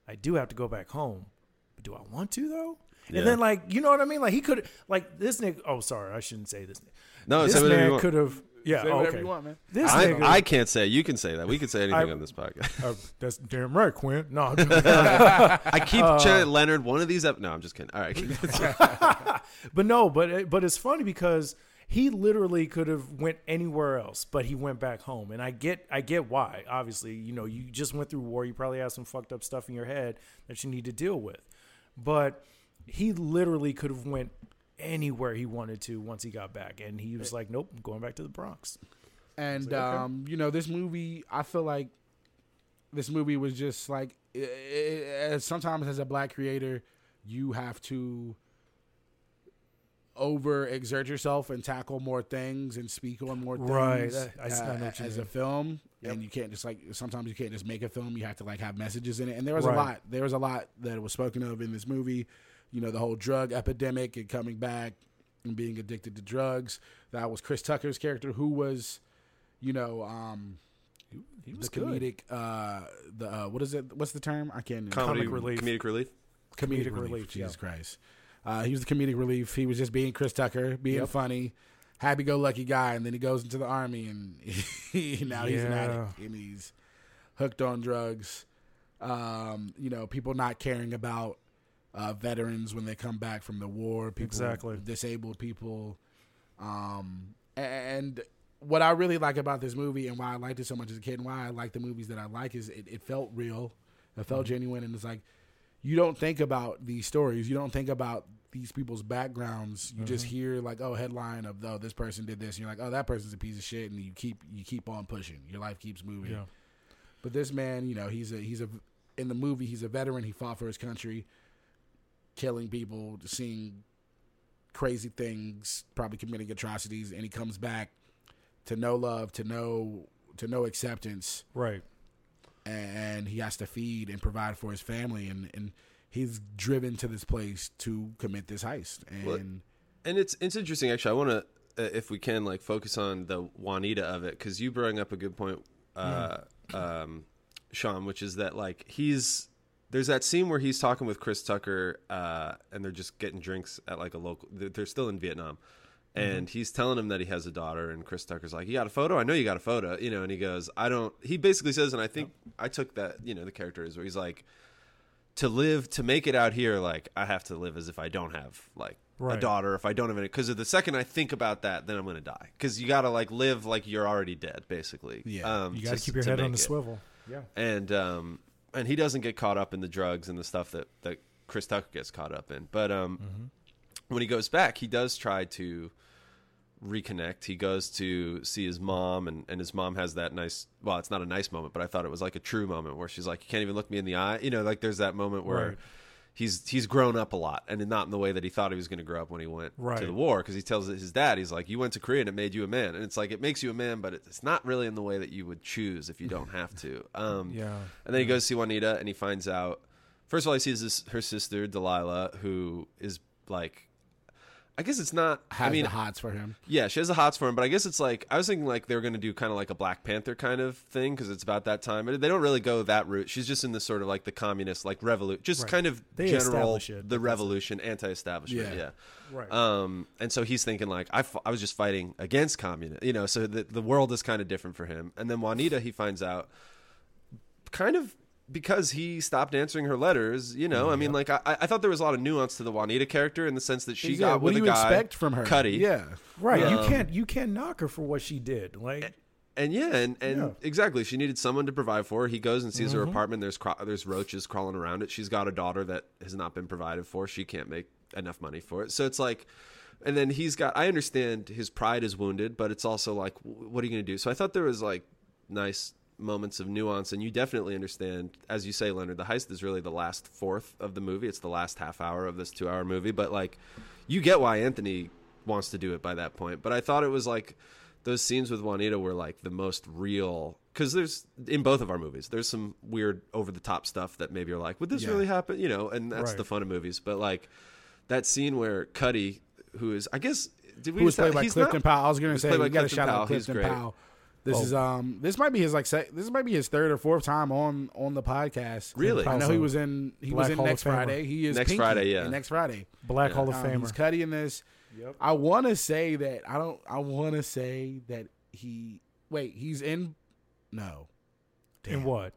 i do have to go back home. But do i want to though? Yeah. and then like you know what i mean? Like he could like this nigga oh sorry i shouldn't say this No, this man could have yeah Say whatever okay you want, man. this I, nigga I can't say. You can say that. We can say anything I- on this podcast. uh, that's damn right quinn no I'm just- I keep Uh, saying Leonard. One of these. Ep- no, I'm just kidding. All right. But no, but but it's funny because he literally could have went anywhere else, but he went back home, and I get I get why. Obviously, you know, you just went through war. You probably have some fucked up stuff in your head that you need to deal with. But he literally could have went anywhere he wanted to once he got back, and he was like, "Nope, I'm going back to the Bronx." And like, okay. um, you know, this movie, I feel like this movie was just like i i sometimes as a black creator, you have to over exert yourself and tackle more things and speak on more things Right, I- I- I uh, know as mean. a film Yep. and you can't just like sometimes you can't just make a film you have to like have messages in it and there was Right. a lot there was a lot that was spoken of in this movie you know the whole drug epidemic and coming back and being addicted to drugs that was chris tucker's character who was you know um He the was good. comedic uh the uh, what is it what's the term i can't Comedy Comic relief. Comedic relief. comedic, Comedic relief, relief, Jesus yeah. Christ. Uh, he was the comedic relief. He was just being Chris Tucker, being Yep. funny, happy go lucky guy, and then he goes into the army and he, now he's an addict and he's hooked on drugs. Um, you know, people not caring about uh, veterans when they come back from the war, people Exactly. disabled people. Um, and what I really like about this movie and why I liked it so much as a kid and why I like the movies that I like is it, it felt real. It felt genuine and it's like you don't think about these stories. You don't think about these people's backgrounds. You just hear like, oh, headline of oh, this person did this, and you're like, oh, that person's a piece of shit, and you keep you keep on pushing. Your life keeps moving. Yeah. But this man, you know, he's a he's a in the movie he's a veteran. He fought for his country, killing people, seeing crazy things, probably committing atrocities, and he comes back to no love, to no to no acceptance, Right. and he has to feed and provide for his family, and and he's driven to this place to commit this heist, and Well, And it's it's interesting actually. I want to, uh, if we can, like focus on the Juanita of it because you bring up a good point, uh, um, Sean, which is that like he's there's that scene where he's talking with Chris Tucker, uh, and they're just getting drinks at like a local. They're, still in Vietnam. And he's telling him that he has a daughter, and Chris Tucker's like, "You got a photo? I know you got a photo, you know." And he goes, "I don't." He basically says, and I think I took that, you know, the character is where he's like, to live to make it out here like i have to live as if i don't have like a daughter if i don't have any because the second i think about that then i'm gonna die because you gotta like live like you're already dead basically Yeah. um, You got to to- keep your head on the it. swivel. Yeah. and um and he doesn't get caught up in the drugs and the stuff that that chris tucker gets caught up in but um Mm-hmm. when he goes back he does try to reconnect he goes to see his mom and, and his mom has that nice well it's not a nice moment but i thought it was like a true moment where she's like you can't even look me in the eye you know like there's that moment where Right. He's he's grown up a lot and not in the way that he thought he was going to grow up when he went to the war because he tells his dad he's like you went to korea and it made you a man and it's like it makes you a man but it's not really in the way that you would choose if you don't have to um Yeah. and then he goes to see Juanita and he finds out. First of all, he sees this, her sister Delilah, who is like, I guess it's not. has I mean, the hots for him. yeah, she has the hots for him, but I guess it's like I was thinking like they were going to do kind of like a Black Panther kind of thing because it's about that time. But They don't really go that route. She's just in the sort of like the communist like revolution, just Right. kind of They general the but that's it. revolution, anti-establishment. Yeah. Yeah. Right. Um, and so he's thinking like I, f- I was just fighting against communism, you know. So the the world is kind of different for him. And then Juanita, he finds out, kind of because he stopped answering her letters. You know, I mean, like I, I thought there was a lot of nuance to the Juanita character in the sense that she Yeah, got what with do a you guy, expect from her? Cutty, Yeah. right. you Um, can't you can't knock her for what she did. Like and yeah, and, and Yeah. exactly, she needed someone to provide for her. He goes and sees her Mm-hmm. apartment. There's cro- there's roaches crawling around it. She's got a daughter that has not been provided for. She can't make enough money for it. So it's like, and then he's got. I understand his pride is wounded, but it's also like, what are you going to do? So I thought there was like nice moments of nuance, and you definitely understand, as you say, Leonard. The heist is really the last fourth of the movie. It's the last half hour of this two hour movie, but like, you get why Anthony wants to do it by that point. But I thought it was like those scenes with Juanita were like the most real because there's in both of our movies there's some weird over the top stuff that maybe you're like would this Yeah. really happen you know and that's Right. the fun of movies but like that scene where Cutty who is I guess did we Who was played by Clifton not- Powell. I was gonna say played we got to shout out Clifton. Powell. This Oh. is um this might be his like se- this might be his third or fourth time on on the podcast. Really? I know he was in he Black was in Hall next Friday. He is Next Pinky Friday, yeah. next Friday. Black Yeah. Hall of Um, he's Famer. Cutty in this. Yep. I want to say that I don't. I want to say that he. Wait, he's in. No, In what?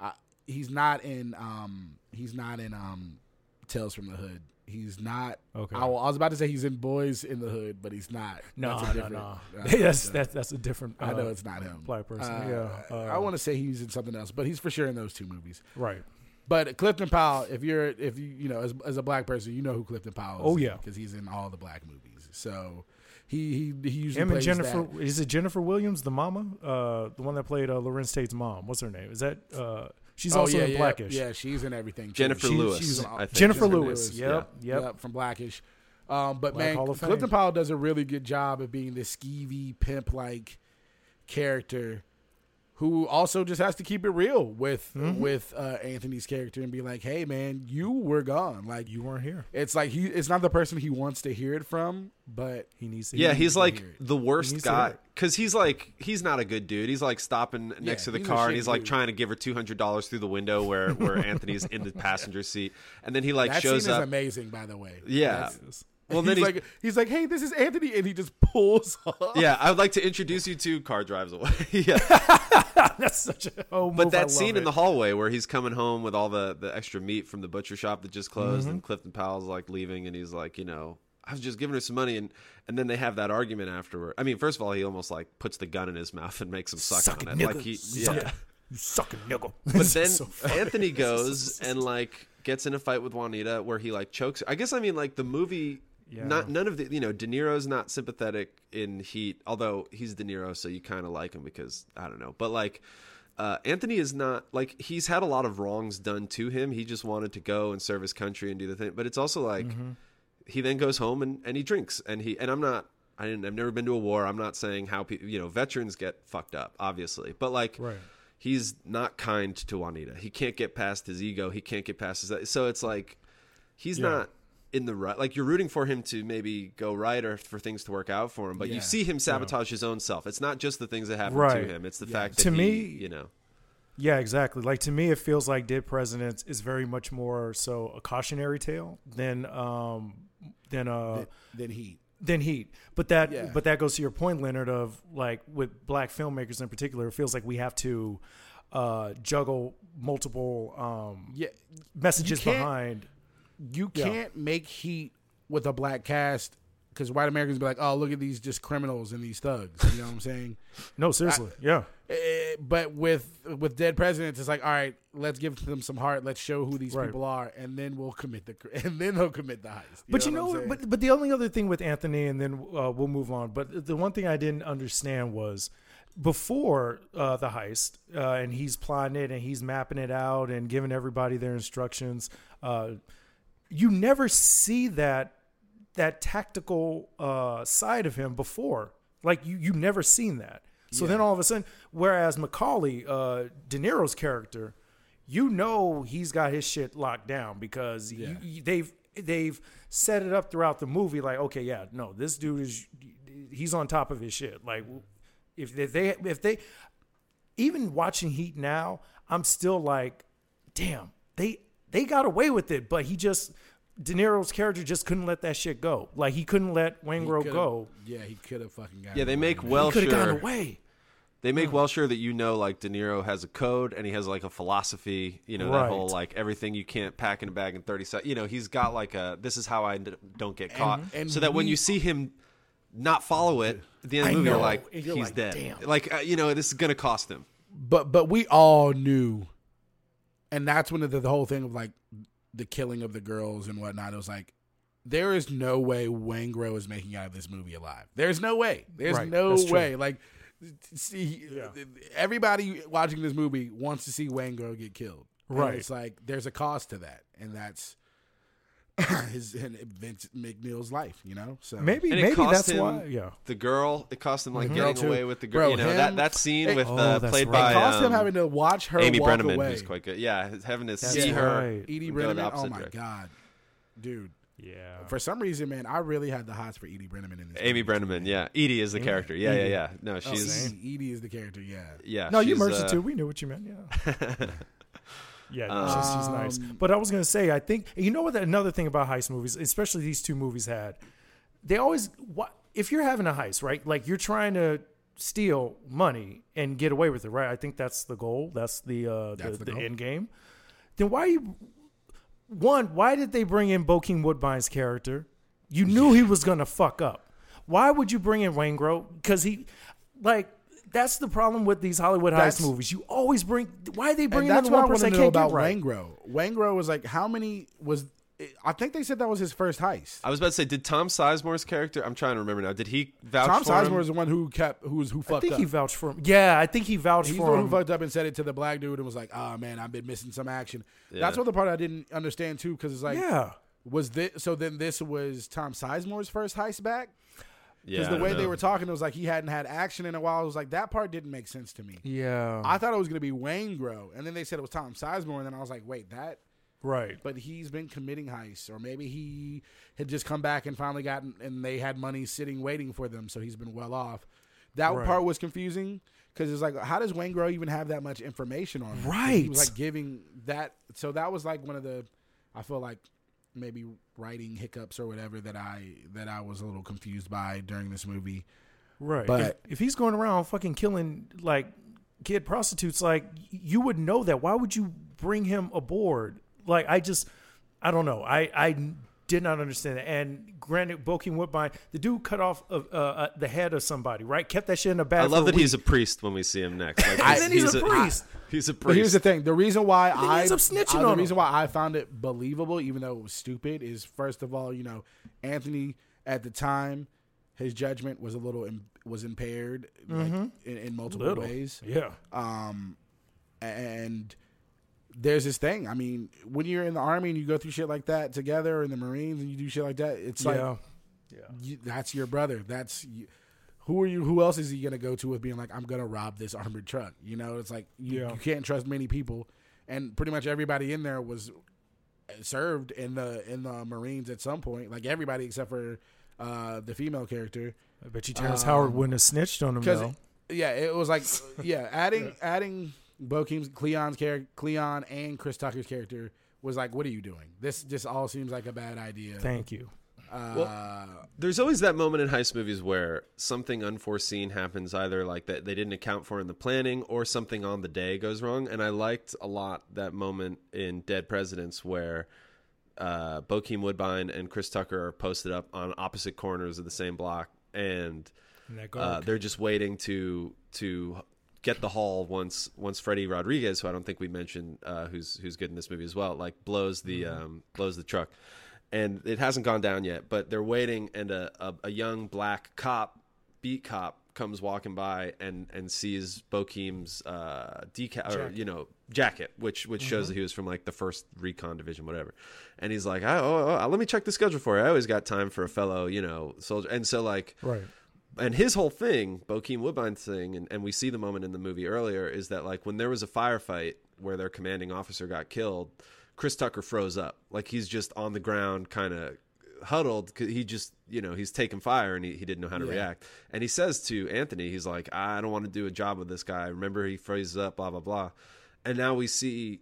I, he's not in. Um, he's not in. Um, Tales from the Hood. He's not. Okay. I, I was about to say he's in Boyz n the Hood, but he's not. No, That's a no, different- no. uh, that's that's that's a different. I know uh, it's not him. black person. Uh, yeah. Uh, I want to say he's in something else, but he's for sure in those two movies. right. But Clifton Powell, if you're if you you know as, as a black person, you know who Clifton Powell is. Oh, yeah. because he's in all the black movies. So he he, he usually Him and Jennifer. that. Is it Jennifer Williams, the mama? Uh, the one that played uh, Larenz Tate's mom. What's her name? Is that? Uh, she's Oh, also yeah, in Blackish. Yeah, she's in everything. too. Jennifer She- Lewis, she's in I think. Jennifer Jennifer Lewis. Lewis, Yep. Yep. Yep, from Blackish. Um, but Black man, Clifton Fame. Powell does a really good job of being this skeevy pimp like character who also just has to keep it real with Mm-hmm. with uh, Anthony's character and be like, "Hey, man, you were gone." Like You weren't here. it's like he it's not the person he wants to hear it from, but He needs to. yeah, needs he's to like the worst guy because he's like he's not a good dude. He's like stopping next to the car and shitty he's like trying to give her two hundred dollars through the window where where Anthony's in the passenger seat, and then he like that scene shows is up. amazing. By the way, Yeah. That's- Well, he's then he's, like he's like, "Hey, this is Anthony," and he just pulls off. yeah, I would like to introduce you to car drives away. yeah, That's such a. Oh, but move, that scene in the hallway where he's coming home with all the the extra meat from the butcher shop that just closed, Mm-hmm. and Clifton Powell's like leaving, and he's like, you know. I was just giving her some money, and, and then they have that argument afterward. I mean, first of all, he almost like puts the gun in his mouth and makes him suck, Suck on it, it. Like he, Suck yeah. it. You sucking nigga. But then So. Anthony goes and like gets in a fight with Juanita where he like chokes. her. I guess I mean like the movie. Yeah. Not none of the you know De Niro's not sympathetic in Heat, although he's De Niro, so you kind of like him because I don't know. But like uh, Anthony is not like he's had a lot of wrongs done to him. He just wanted to go and serve his country and do the thing. But it's also like Mm-hmm. he then goes home and, and he drinks and he and I'm not I didn't I've never been to a war. I'm not saying how people you know veterans get fucked up obviously, but like Right. he's not kind to Juanita. He can't get past his ego. He can't get past his so it's like he's Yeah. not in the right. Like you're rooting for him to maybe go right or for things to work out for him, but Yeah. you see him sabotage his own self. It's not just the things that happen Right. to him. It's the Yeah. fact that To he, me- you know, Yeah, exactly. Like to me, it feels like Dead Presidents is very much more so a cautionary tale than um than uh Then he than Heat. But that Yeah. but that goes to your point, Leonard, of like with black filmmakers in particular, it feels like we have to uh juggle multiple um yeah messages behind. You can't make Heat with a black cast because white Americans be like, "Oh, look at these just criminals and these thugs." You know what I'm saying? No, seriously. yeah. Eh, but with with dead presidents, it's like, all right, let's give them some heart. Let's show who these Right. people are, and then we'll commit the and then they'll commit the heist. But you what know, I'm saying? but but the only other thing with Anthony, and then uh, we'll move on. But the one thing I didn't understand was before uh, the heist, uh, and he's plotting it, and he's mapping it out, and giving everybody their instructions. Uh, you never see that that tactical uh, side of him before. Like you, you've never seen that. So then all of a sudden, whereas McCauley, uh, De Niro's character, you know he's got his shit locked down because you- Yeah. you- they've they've set it up throughout the movie. Like, okay, yeah, no, this dude is he's on top of his shit. Like, if they, if they if they even watching Heat now, I'm still like, damn, they they got away with it, but he just De Niro's character just couldn't let that shit go. Like he couldn't let He Waingro go. Yeah, he could have fucking got. Yeah, they away, make man. well he could have sure gotten away. they make well sure that you know like De Niro has a code and he has like a philosophy. You know that whole like everything you can't pack in a bag in thirty seconds. You know he's got like a this is how I don't get caught. and so that when you see him not follow it at the end of I the movie, you're like you're he's like, dead. damn. Like uh, you know this is gonna cost him. but but we all knew, and that's when the, the whole thing of like the killing of the girls and whatnot. It was like there is no way Waingro is making out of this movie alive. There's no way. There's Right, no that's true. way. Like see, everybody watching this movie wants to see Waingro get killed. And Right. it's like there's a cost to that, and that's his and Vince McNeil's life. You know, so Maybe And maybe that's why. Yeah. the girl. It cost him like Girl, getting away with the girl. Bro, you know him- that that scene it- with Oh, uh, that's played right. by it cost him um, having to watch her Amy walk Brenneman, away. who's quite good. Yeah, having to That's see her. Edie go Brenneman. Oh my direction. god, dude. Yeah. For some reason, man, I really had the hots for Edie Brenneman in this. Amy movie. Brenneman, yeah. Edie is the character. Yeah, yeah, yeah. No, Oh, she's Edie, Edie is the character. Yeah. yeah. No, you she's, merged uh, it too. We knew what you meant. Yeah. yeah, no, she's, she's nice. Um, But I was gonna say, I think you know what? Another thing about heist movies, especially these two movies had, they always what if you're having a heist, right? Like you're trying to steal money and get away with it, right? I think that's the goal. That's the uh, That's the, the the end game. Then why you? One, why did they bring in Bokeem Woodbine's character? You knew he was gonna fuck up. Why would you bring in Waingro? Because he, like, that's the problem with these Hollywood That's- heist movies. You always bring. Why are they bring in that's the what I one want person to know can't about get right? Waingro. Waingro was like, how many was? I think they said that was his first heist. I was about to say, did Tom Sizemore's character? I'm trying to remember now. Did he vouch Tom for Sizemore him? was the one who kept, who was who I fucked think up. he vouched for him. Yeah, I think he vouched He's the for one who him. fucked up and said it to the black dude and was like, "Oh man, I've been missing some action." That's what the part I didn't understand too, because it's like, yeah, was this so? Then this was Tom Sizemore's first heist back Yeah, because I the way they were talking, it was like he hadn't had action in a while. It was like that part didn't make sense to me. yeah, I thought it was gonna be Waingro, and then they said it was Tom Sizemore, and then I was like, wait, that. right. But he's been committing heists, or maybe he had just come back and finally gotten, and they had money sitting waiting for them, so he's been well off. That Right. part was confusing because it's like, how does Waingro even have that much information on him? 'Cause He Right. was like giving that, so that was like one of the, I feel like maybe writing hiccups or whatever that I that I was a little confused by during this movie. Right. But- if, if he's going around fucking killing like kid prostitutes, like you would know that. Why would you bring him aboard? Like I just, I don't know. I I did not understand it. And granted, Bokeem Woodbine, the dude cut off uh, uh, the head of somebody, right? Kept that shit in the bag. I love that a he's a priest when we see him next. Like, And then he's a priest. he's a priest. But here's the thing: the reason why then I ends up snitching uh, the him. reason why I found it believable, even though it was stupid, is first of all, you know, Anthony at the time, his judgment was a little Im- was impaired like, in, in multiple Little. ways. Yeah. Um, and there's this thing. I mean, when you're in the army and you go through shit like that together, in the Marines and you do shit like that, it's like yeah. you, that's your brother. That's you. Who are you? Who else is he gonna go to with being like, I'm gonna rob this armored truck? You know, it's like you, Yeah. you can't trust many people, and pretty much everybody in there was served in the in the Marines at some point. Like everybody except for uh, the female character. I bet you Terrence Um, Howard wouldn't have snitched on him Because though. yeah, it was like yeah, adding adding Bokeem's Cleon's character, Cleon and Chris Tucker's character was like, what are you doing? This just all seems like a bad idea. Thank you. Uh, There's always that moment in heist movies where something unforeseen happens, either like that they didn't account for in the planning, or something on the day goes wrong. And I liked a lot that moment in Dead Presidents where uh, Bokeem Woodbine and Chris Tucker are posted up on opposite corners of the same block, and And uh, they're just waiting to to get the haul once once Freddy Rodriguez, who I don't think we mentioned, uh, who's who's good in this movie as well, like blows the um, blows the truck, and it hasn't gone down yet, but they're waiting, and a, a, a young black cop, beat cop, comes walking by and and sees Bokeem's uh, decal or you know jacket, which which shows that he was from like the first recon division, whatever, and he's like, oh, oh, oh, let me check the schedule for you. I always got time for a fellow, you know, soldier, and so like right. And his whole thing, Bokeem Woodbine's thing, and, and we see the moment in the movie earlier, is that like when there was a firefight where their commanding officer got killed, Chris Tucker froze up, like he's just on the ground, kind of huddled. 'cause he just, you know, he's taking fire and he, he didn't know how to Yeah. react. And he says to Anthony, he's like, I don't want to do a job with this guy. Remember, he freezes up, blah blah blah. And now we see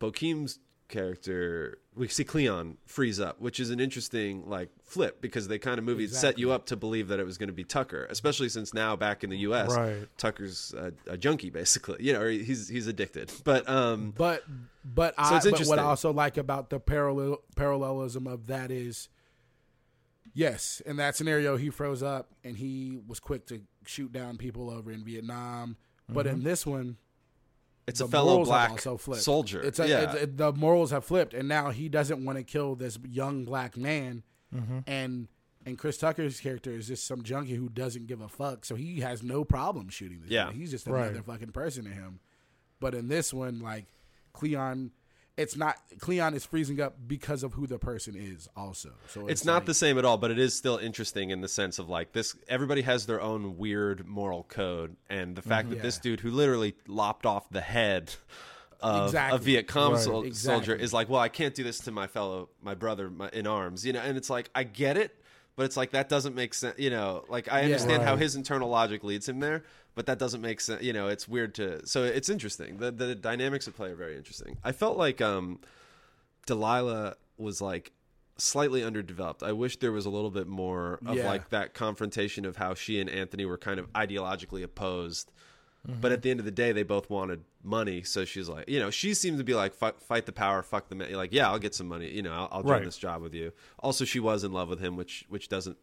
Bokeem's character, we see Cleon freeze up, which is an interesting like flip because they kind of movie set you up to believe that it was going to be Tucker, especially since now back in the U.S. Right. Tucker's a, a junkie basically, you know, he's he's addicted. But um, But but So I it's but what. I also like about the parallel parallelism of that is yes, in that scenario he froze up and he was quick to shoot down people over in Vietnam. But Mm-hmm. in this one, it's the a fellow black soldier. It's a, yeah, it's a- the morals have flipped, and now he doesn't want to kill this young black man, Mm-hmm. and and Chris Tucker's character is just some junkie who doesn't give a fuck, so he has no problem shooting this. Yeah. guy. he's just Right. another fucking person to him. But in this one, like Cleon, it's not Cleon is freezing up because of who the person is. Also, so it's not like- the same at all, but it is still interesting in the sense of like this. Everybody has their own weird moral code, and the fact that this. Dude who literally lopped off the head of Exactly. a Viet Cong Right. sol- Exactly. soldier is like, well, I can't do this to my fellow, my brother my, in arms, you know. And it's like, I get it, but it's like that doesn't make sense, you know. Like I understand how Right. his internal logic leads him there, but that doesn't make sense. You know, it's weird to. So it's interesting. The the dynamics at play are very interesting. I felt like um, Delilah was like slightly underdeveloped. I wish there was a little bit more of Yeah. like that confrontation of how she and Anthony were kind of ideologically opposed. Mm-hmm. But at the end of the day, they both wanted money. So she's like, you know, she seemed to be like, fight, the power, fuck the man. Like, yeah, I'll get some money. You know, I'll, I'll join Right. this job with you. Also, she was in love with him, which which doesn't,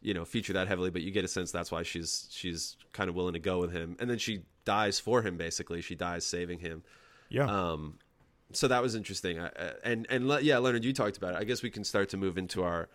you know, feature that heavily. But you get a sense that's why she's she's kind of willing to go with him. And then she dies for him. Basically, she dies saving him. Yeah. Um, so that was interesting. I, and and le- yeah, Leonard, you talked about it. I guess we can start to move into our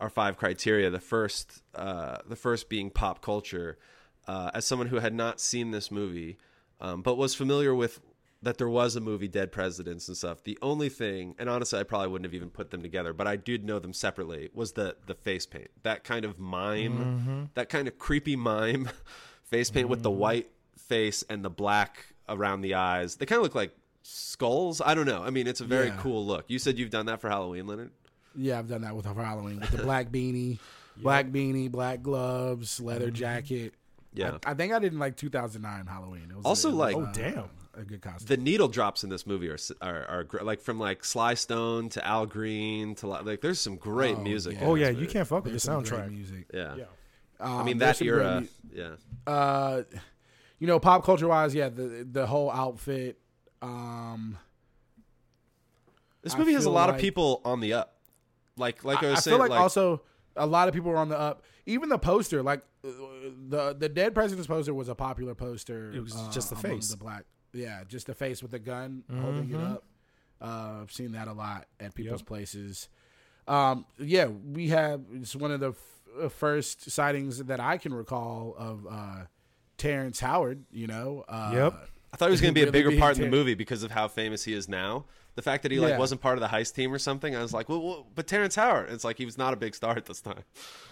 our five criteria. The first, uh, the first being pop culture. Uh, as someone who had not seen this movie, um, but was familiar with that there was a movie, Dead Presidents and stuff. The only thing, and honestly, I probably wouldn't have even put them together, but I did know them separately. Was the the face paint, that kind of mime, that kind of creepy mime face paint with the white face and the black around the eyes. They kind of look like skulls. I don't know. I mean, it's a very Yeah. cool look. You said you've done that for Halloween, Leonard. Yeah, I've done that with Halloween with the black beanie, black beanie, black gloves, leather Mm-hmm. jacket. Yeah. I, I think I did in like 2009 Halloween. It was Also, it was, like- Oh, uh, damn. A good costume. the needle drops in this movie are are, are gr- like from like Sly Stone to Al Green to like, like there's some great Oh, music. yeah. oh yeah, movie. you can't fuck with the There's some great soundtrack. music. Yeah. Yeah. I Um, mean there's that some great era. mu- yeah. uh, you know, pop culture wise, yeah, the the whole outfit. Um, This I movie has a feel lot of people on the up. Like like I, I, was I saying, feel like, like, also a lot of people were on the up. Even the poster, like uh, the the dead president's poster, was a popular poster. It was uh, just the face. the black. Yeah, just the face with the gun holding it up. Uh, I've seen that a lot at people's Yep. places. Um, yeah, we have. It's one of the f- uh, first sightings that I can recall of uh, Terrence Howard. You know. Uh, Yep. I thought he was going to be a bigger being part in the movie because of how famous he is now. The fact that he like Yeah. wasn't part of the heist team or something, I was like, well, well but Terrence Howard. It's like he was not a big star at this time.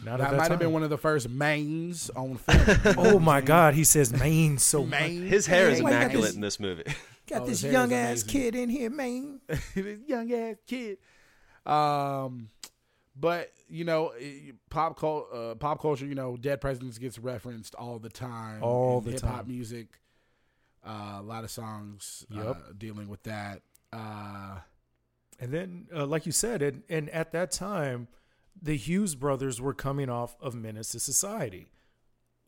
Not That that might have been one of the first mains on film. Oh my God, he says main so much. Main. His hair is Why immaculate this- in this movie. Got Oh, this his hair is young ass amazing. kid in here, man. this young ass kid. Um, but you know, pop cul- uh, pop culture. You know, Dead Presidents gets referenced all the time. All the hip hop time. music. Uh, a lot of songs uh, dealing with that. Uh, And then, uh, like you said, and, and at that time, the Hughes brothers were coming off of Menace to Society.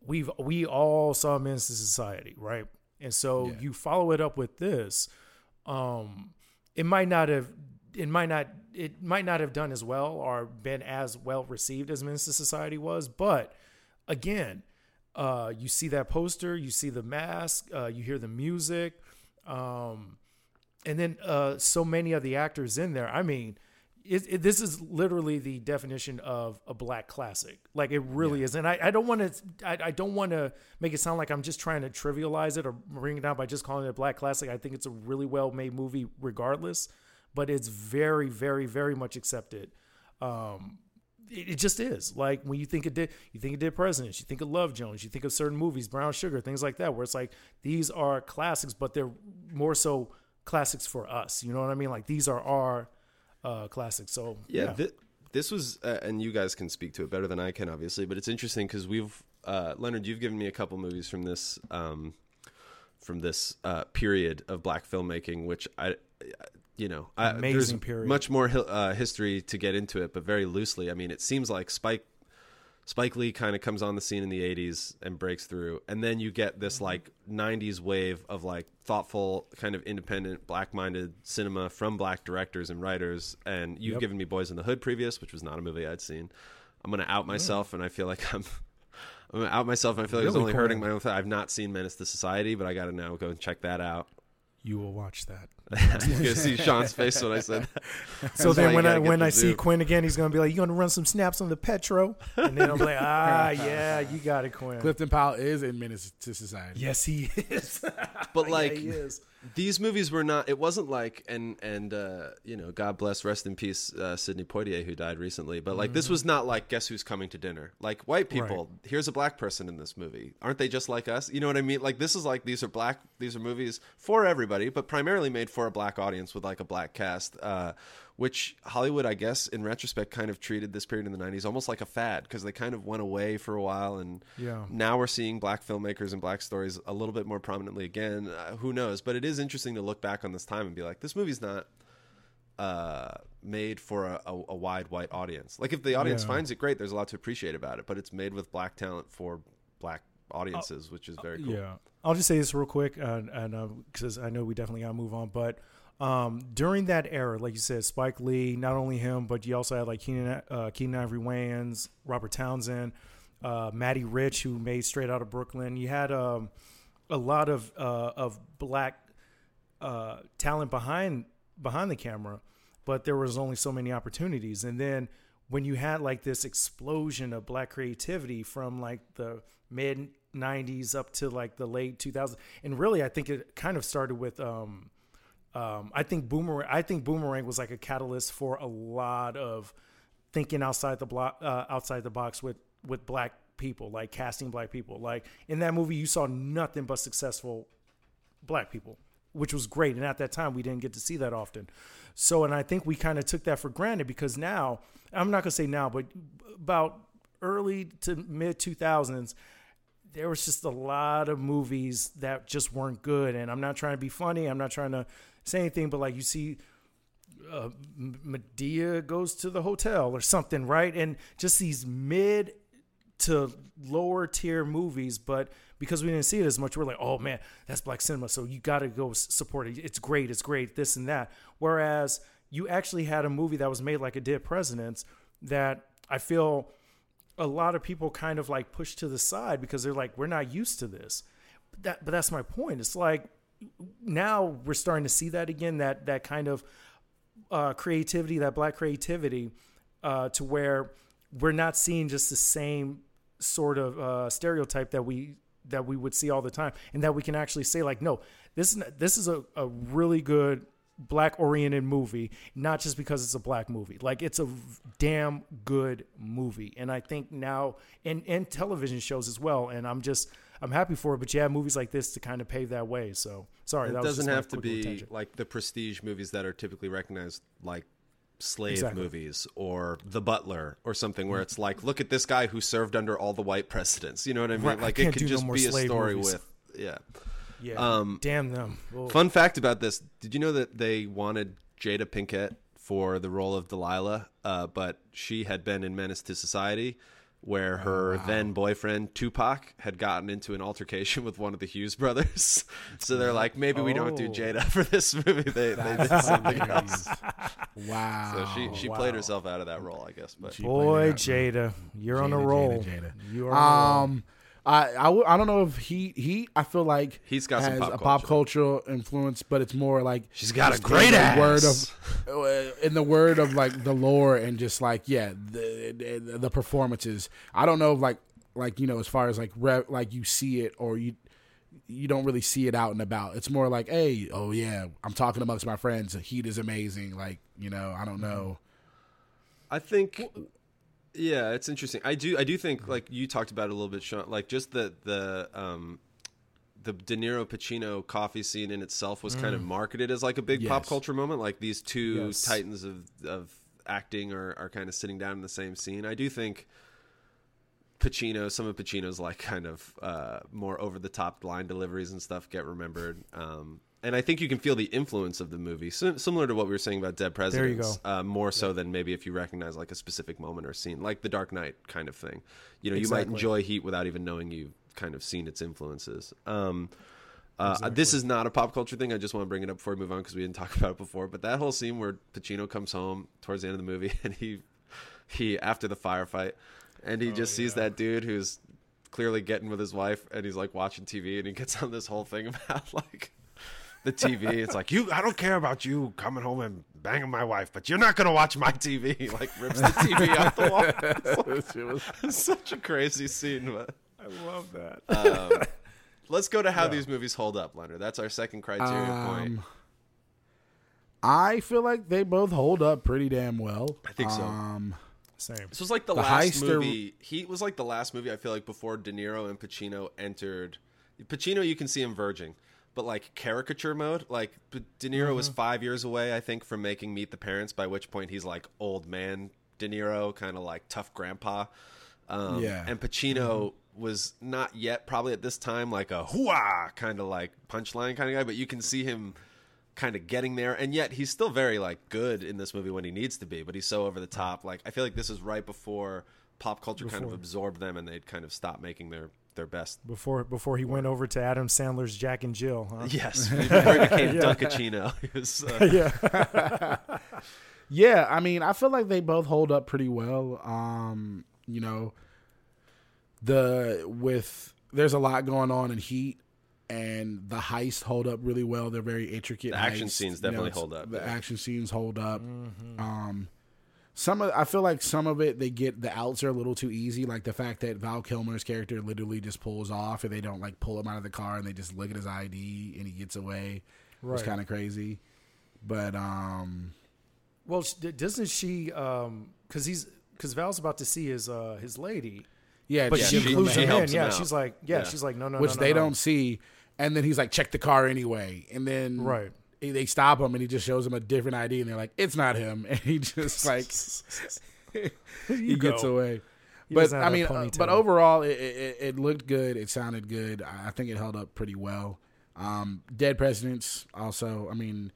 We've we all saw Menace to Society, right? And so Yeah. you follow it up with this. Um, it might not have it might not it might not have done as well or been as well received as Menace to Society was, but again, uh, you see that poster, you see the mask, uh, you hear the music. Um, and then uh, so many of the actors in there. I mean, it, it, this is literally the definition of a black classic. Like it really is. And I, I don't want to. I, I don't want to make it sound like I'm just trying to trivialize it or bring it down by just calling it a black classic. I think it's a really well made movie, regardless. But it's very, very, very much accepted. Um, it, it just is like when you think it did you think it did Presidents, you think of Love Jones, you think of certain movies, Brown Sugar, things like that, where it's like these are classics, but they're more so classics for us. You know what I mean? Like these are our uh, classics. So yeah, thi- this was, uh, and you guys can speak to it better than I can, obviously. But it's interesting because we've uh, Leonard, you've given me a couple movies from this um, from this uh, period of black filmmaking, which I. You know, I, Amazing there's period. much more hi- uh, history to get into it, but very loosely. I mean, it seems like Spike Spike Lee kind of comes on the scene in the 80s and breaks through. And then you get this Mm-hmm. like 90s wave of like thoughtful, kind of independent, black minded cinema from black directors and writers. And you've Yep. given me Boyz n the Hood previous, which was not a movie I'd seen. I'm going to out myself, and I feel like I'm. I'm out myself, and I feel like it's Really, only hurting my own. I've not seen Menace to Society, but I got to now go and check that out. You will watch that. you can see Sean's face when I said. that. So then when I when I see zoo. Quinn again, he's gonna be like, "You gonna run some snaps on the Petro?" And then I'm like, "Ah, yeah, you got it, Quinn." Clifton Powell is in Menace to Society. Yes, he is. But Yeah, like, he is. These movies were not it wasn't like and and uh you know god bless rest in peace uh sidney poitier who died recently but like this was not like guess who's coming to dinner? Like white people here's a black person in this movie. Aren't they just like us? You know what i mean? Like this is like these are black these are movies for everybody but primarily made for a black audience with like a black cast. Uh which hollywood i guess in retrospect kind of treated this period in the 90s almost like a fad because they kind of went away for a while and Yeah. now we're seeing black filmmakers and black stories a little bit more prominently again. Uh, who knows? But it is interesting to look back on this time and be like, this movie's not uh, made for a, a, a wide white audience. Like if the audience Yeah. finds it great, there's a lot to appreciate about it. But it's made with black talent for black audiences, which is very cool. Yeah, I'll just say this real quick, and and because I know we definitely gotta move on, but um, during that era, like you said, Spike Lee, not only him, but you also had like Keenen, uh, Keenen Ivory Wayans, Robert Townsend, uh, Rich, who made Straight Out of Brooklyn. You had um, a lot of uh, of black uh, talent behind behind the camera, but there was only so many opportunities. And then when you had like this explosion of black creativity from like the mid '90s up to like the late 2000s, and really, I think it kind of started with. Um, um, I think Boomerang. I think Boomerang was like a catalyst for a lot of thinking outside the block, uh, outside the box with with black people, like casting black people. Like in that movie, you saw nothing but successful black people, which was great. And at that time, we didn't get to see that often. So, and I think we kind of took that for granted because now, I'm not gonna say now, but about early to mid 2000s, there was just a lot of movies that just weren't good. And I'm not trying to be funny. I'm not trying to say anything, but like you see uh, Madea goes to the hotel or something, right? And just these mid to lower tier movies, but because we didn't see it as much, we're like, oh man, that's black cinema. So you got to go support it. It's great. It's great. This and that. Whereas you actually had a movie that was made like a Dead Presidents that I feel a lot of people kind of like push to the side because they're like, we're not used to this. But that, but that's my point. It's like now we're starting to see that again. That that kind of uh, creativity, that black creativity, uh, to where we're not seeing just the same sort of uh, stereotype that we that we would see all the time, and that we can actually say like, no, this is this is a, a really good black oriented movie, not just because it's a black movie. Like it's a damn good movie, and I think now and and television shows as well. And I'm just I'm happy for it. But you have movies like this to kind of pave that way. So sorry, It that doesn't just have to be tangent. like the prestige movies that are typically recognized, like slave Exactly. movies or The Butler or something, where it's like, look at this guy who served under all the white presidents. You know what I mean? Right, Like can't it could do no just be a story movies. with, yeah. Yeah, Um, damn them. Oh. Fun fact about this: Did you know that they wanted Jada Pinkett for the role of Delilah, uh, but she had been in Menace to Society, where her then boyfriend Tupac had gotten into an altercation with one of the Hughes brothers. so they're like, maybe we don't do Oh. Jada for this movie. They, they did something else. Wow. So she she played herself out of that role, I guess. But She Boy, Jada, you're on a roll. Jada, Jada. You are. on a roll. Um, I I, w- I don't know if he he I feel like He's got some has pop a pop culture influence, but it's more like she's got a great ass. word of uh, in the word of like the lore and just like yeah the the, the performances. I don't know if like like you know as far as like re- like you see it or you you don't really see it out and about. It's more like hey oh yeah I'm talking amongst my friends. Heat is amazing. Like you know I don't know. I think yeah, it's interesting. I do I do think like you talked about a little bit, Sean, like just the the um the De Niro Pacino coffee scene in itself was kind of marketed as like a big pop culture moment. Like these two Yes. titans of of acting are are kind of sitting down in the same scene. I do think Pacino, some of Pacino's like kind of uh, more over the top line deliveries and stuff get remembered. Um, and I think you can feel the influence of the movie, Sim- similar to what we were saying about Dead There you Presidents. Uh, more so than maybe if you recognize like a specific moment or scene, like The Dark Knight kind of thing. You know, you might enjoy Heat without even knowing you've kind of seen its influences. Um, uh, This is not a pop culture thing. I just want to bring it up before we move on because we didn't talk about it before. But that whole scene where Pacino comes home towards the end of the movie and he he after the firefight and he just sees that dude who's clearly getting with his wife and he's like watching TV and he gets on this whole thing about like the TV. It's like you I don't care about you coming home and banging my wife, but you're not gonna watch my TV. Like rips the TV off the wall. It's such a crazy scene, but I love that. um, let's go to how these movies hold up, Leonard. That's our second criteria point. Um, I feel like they both hold up pretty damn well. I think so. Um, Same. This was like the, The last heist are- movie. Heat was like the last movie I feel like before De Niro and Pacino entered. Pacino, you can see him verging, but like caricature mode. Like De Niro was Mm-hmm. five years away, I think, from making Meet the Parents. By which point he's like old man De Niro, kind of like tough grandpa. Um, Yeah. And Pacino was not yet probably at this time like a hooah kind of like punchline kind of guy, but you can see him kind of getting there and yet he's still very like good in this movie when he needs to be but he's so over the top like i feel like this is right before pop culture kind of absorbed them and they'd kind of stop making their their best Before before he went over to Adam Sandler's Jack and Jill. Huh? yes before he became Dunkaccino he was uh, yeah. yeah, I mean, I feel like they both hold up pretty well. Um, you know, the with there's a lot going on in Heat, and the heist hold up really well. They're very intricate. The action heists. scenes You know, definitely hold up, The yeah. action scenes hold up. Um, some of I feel like some of it they get the outs are a little too easy. Like the fact that Val Kilmer's character literally just pulls off, and they don't like pull him out of the car, and they just look at his ID, and he gets away. Right. kind of crazy, but um. Well, doesn't she? Um, Because he's because Val's about to see his uh, his lady, Yeah, but yeah, she she- includes him in. Yeah, out. she's like, yeah, Yeah. she's like, no, no, which no, no, they no. don't see. And then he's like, check the car anyway. And then Right. He- they stop him and he just shows them a different ID and they're like, it's not him. And he just like, he gets go. away. He But doesn't have I a mean, uh, but overall, it, it, it looked good. It sounded good. I I think it held up pretty well. Um, Dead Presidents also. I mean,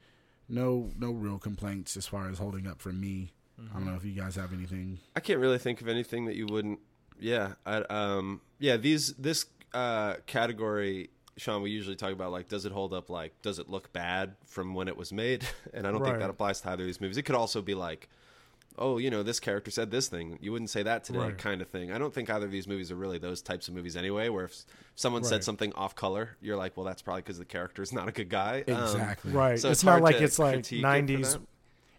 no no real complaints as far as holding up for me. I Mm-hmm. don't know if you guys have anything. i can't really think of anything that you wouldn't yeah I, um yeah these this uh category sean we usually talk about like does it hold up like does it look bad from when it was made and i don't think that applies to either of these movies it could also be like oh, you know, this character said this thing. You wouldn't say that today, Right. kind of thing. I don't think either of these movies are really those types of movies anyway, where if someone said something off color, you're like, well, that's probably because the character is not a good guy. Um, Exactly. Right. So it's, it's not like it's like critique it '90s.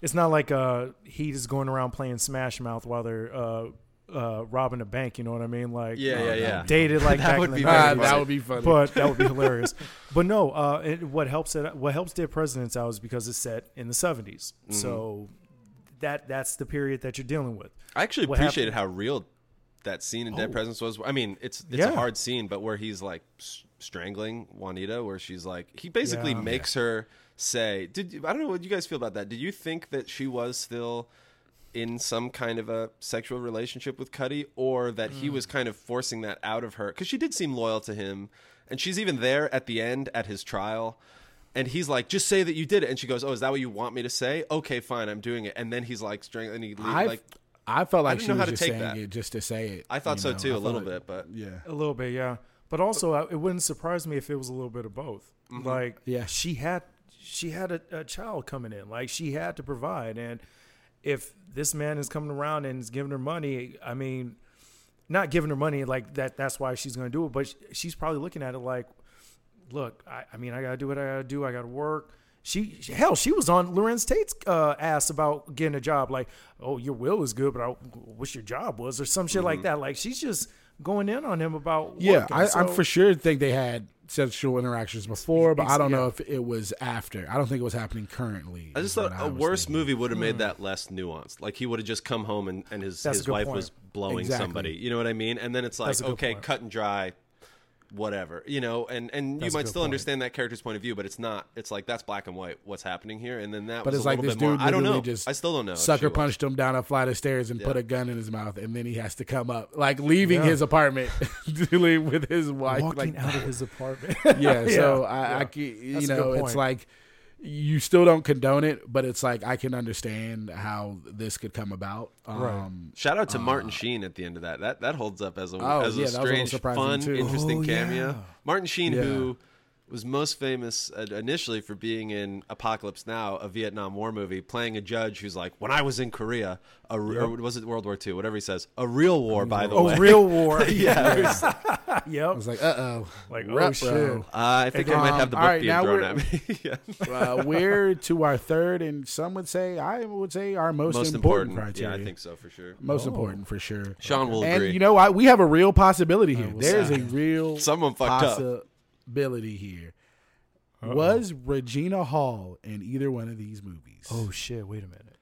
It's not like uh Heat is going around playing Smash Mouth while they're uh uh robbing a bank. You know what I mean? Like Yeah, uh, yeah, yeah. Dated like That back would in the be 90s. Funny. that would be funny. but that would be hilarious. But no, uh, it, what helps it, what helps Dead Presidents out is because it's set in the 70s. Mm-hmm. So that that's the period that you're dealing with. I actually What appreciated how real that scene in Dead Presidents was. I mean, it's it's Yeah. a hard scene, but where he's like strangling Juanita, where she's like, he basically Yeah. makes her say, "Did you, I don't know what you guys feel about that? Did you think that she was still in some kind of a sexual relationship with Cutty, or that he Hmm. was kind of forcing that out of her? Because she did seem loyal to him, and she's even there at the end at his trial. And he's like, just say that you did it. And she goes, oh, is that what you want me to say? Okay, fine, I'm doing it. And then he's like, strangling, and he leave, I like, I felt like didn't she know was to just take saying that. it just to say it. I thought you so know? too, I a felt little like- bit, but Yeah. A little bit, yeah. But also, it wouldn't surprise me if it was a little bit of both. Mm-hmm. Like, Yeah. she had she had a, a child coming in. Like, she had to provide, and if this man is coming around and is giving her money, I mean, not giving her money like that. That's why she's going to do it. But she's probably looking at it like, look, I, I mean, I got to do what I got to do. I got to work. She, hell, she was on Larenz Tate's uh, ass about getting a job. Like, oh, your will is good, but I wish your job was, or some shit like that. Like, she's just going in on him about Yeah, working. I, I for sure think they had sexual interactions before, but I don't know if it was after. I don't think it was happening currently. I just thought a worse thinking. movie would have made hmm. that less nuanced. Like he would have just come home and, and his, That's his wife point. was blowing Exactly. somebody. You know what I mean? And then it's like, That's a good okay, point. cut and dry. Whatever, you know, and and you That's a might still point. understand that character's point of view, but it's not. It's like that's black and white. What's happening here? And then that. But was it's a like little this bit more, I don't know. just I still don't know. Sucker punched him down a flight of stairs and put a gun in his mouth, and then he has to come up, like leaving Yeah. his apartment, dealing with his wife. Walking like, out of his apartment. yeah, so I, yeah. I can, you That's know, it's like you still don't condone it, but it's like I can understand how this could come about. Right. Um, Shout out to Martin Sheen at the end of that. That that holds up as a Oh, as a yeah, a strange, surprising, fun, too. interesting Oh, cameo. yeah. Martin Sheen, Yeah. who was most famous uh, initially for being in Apocalypse Now, a Vietnam War movie, playing a judge who's like, "When I was in Korea, a, re- or was it World War II? Whatever he says, a real war, by the way." a real war. yeah. I yep. was like, uh oh, Like, oh, shit. Uh, I think I might have the Um, book all right, being thrown at me. yeah. uh, we're to our third, and some would say, I would say, our most, Most important, important. criteria. Yeah, I think so for sure. most Oh. important for sure. Sean will and agree. you know what? We have a real possibility here. will There's a real Someone fucked up. Possibility here. Was Regina Hall in either one of these movies? Oh shit! Wait a minute.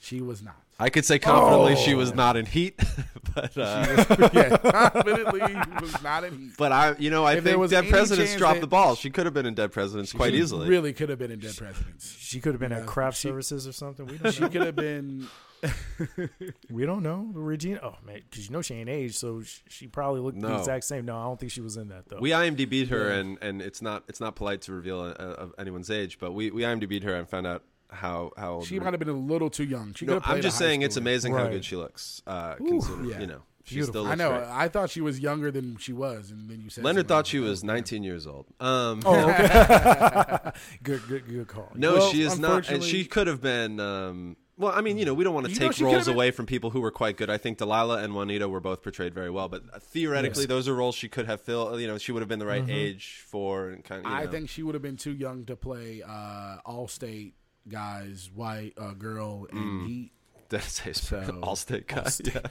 she was not. I could say confidently she Oh. was not in Heat, but uh, yeah, confidently was not in Heat. but I, you know, I If think was Dead Presidents dropped the ball. She could have been in Dead Presidents quite She easily. Really could have been in Dead Presidents. She could have been Yeah, at craft she- services or something. We don't She know. could have been. we don't know. Regina. Oh man, because you know she ain't aged, so she, she probably looked the exact same. No, I don't think she was in that though. We IMDb'd her, Yeah. and, and it's not it's not polite to reveal uh, of anyone's age, but we, we IMDb'd her and found out how how old. She might have been a little too young. She No, I'm just saying it's schooler. amazing how good she looks. Uh, consider, yeah. you know, Beautiful. I know. great. I thought she was younger than she was, and then you said Leonard something thought she was oh, 19 years old. Um, oh, okay. good, good, good call. no, Well, she is not, and she could have been. Um, well, I mean, you know, we don't want to You take roles been- away from people who were quite good. I think Delilah and Juanita were both portrayed very well, but uh, theoretically, Yes. those are roles she could have filled. You know, she would have been the right age for. And kind of, you I know. think she would have been too young to play uh, Allstate guys, white uh, girl, Mm. and Heat. Dennis Haysbert, So- Allstate guy.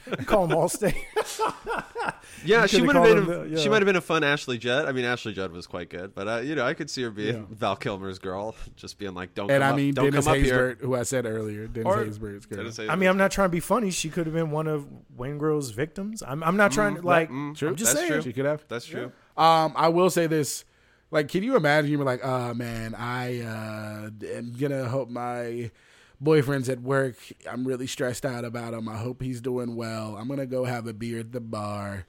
Yeah. call them all stay. Yeah, she would have been. him A, the- She might have been a fun Ashley Judd. I mean, Ashley Judd was quite good, but uh, you know, I could see her being Yeah. Val Kilmer's girl, just being like, "Don't And come I up, mean don't Dennis come up here." Haysbert, who I said earlier. Dennis Or- Haysbert's girl. Dennis I mean, I'm not trying to be funny. She could have been one of Waingro's victims. I'm, I'm not trying to like. mm, True. I'm just saying. true. She could have. That's true. Um, I will say this. Like, can you imagine? You were like, "Oh man, I uh, am gonna hope my boyfriend's at work. I'm really stressed out about him. I hope he's doing well. I'm gonna go have a beer at the bar,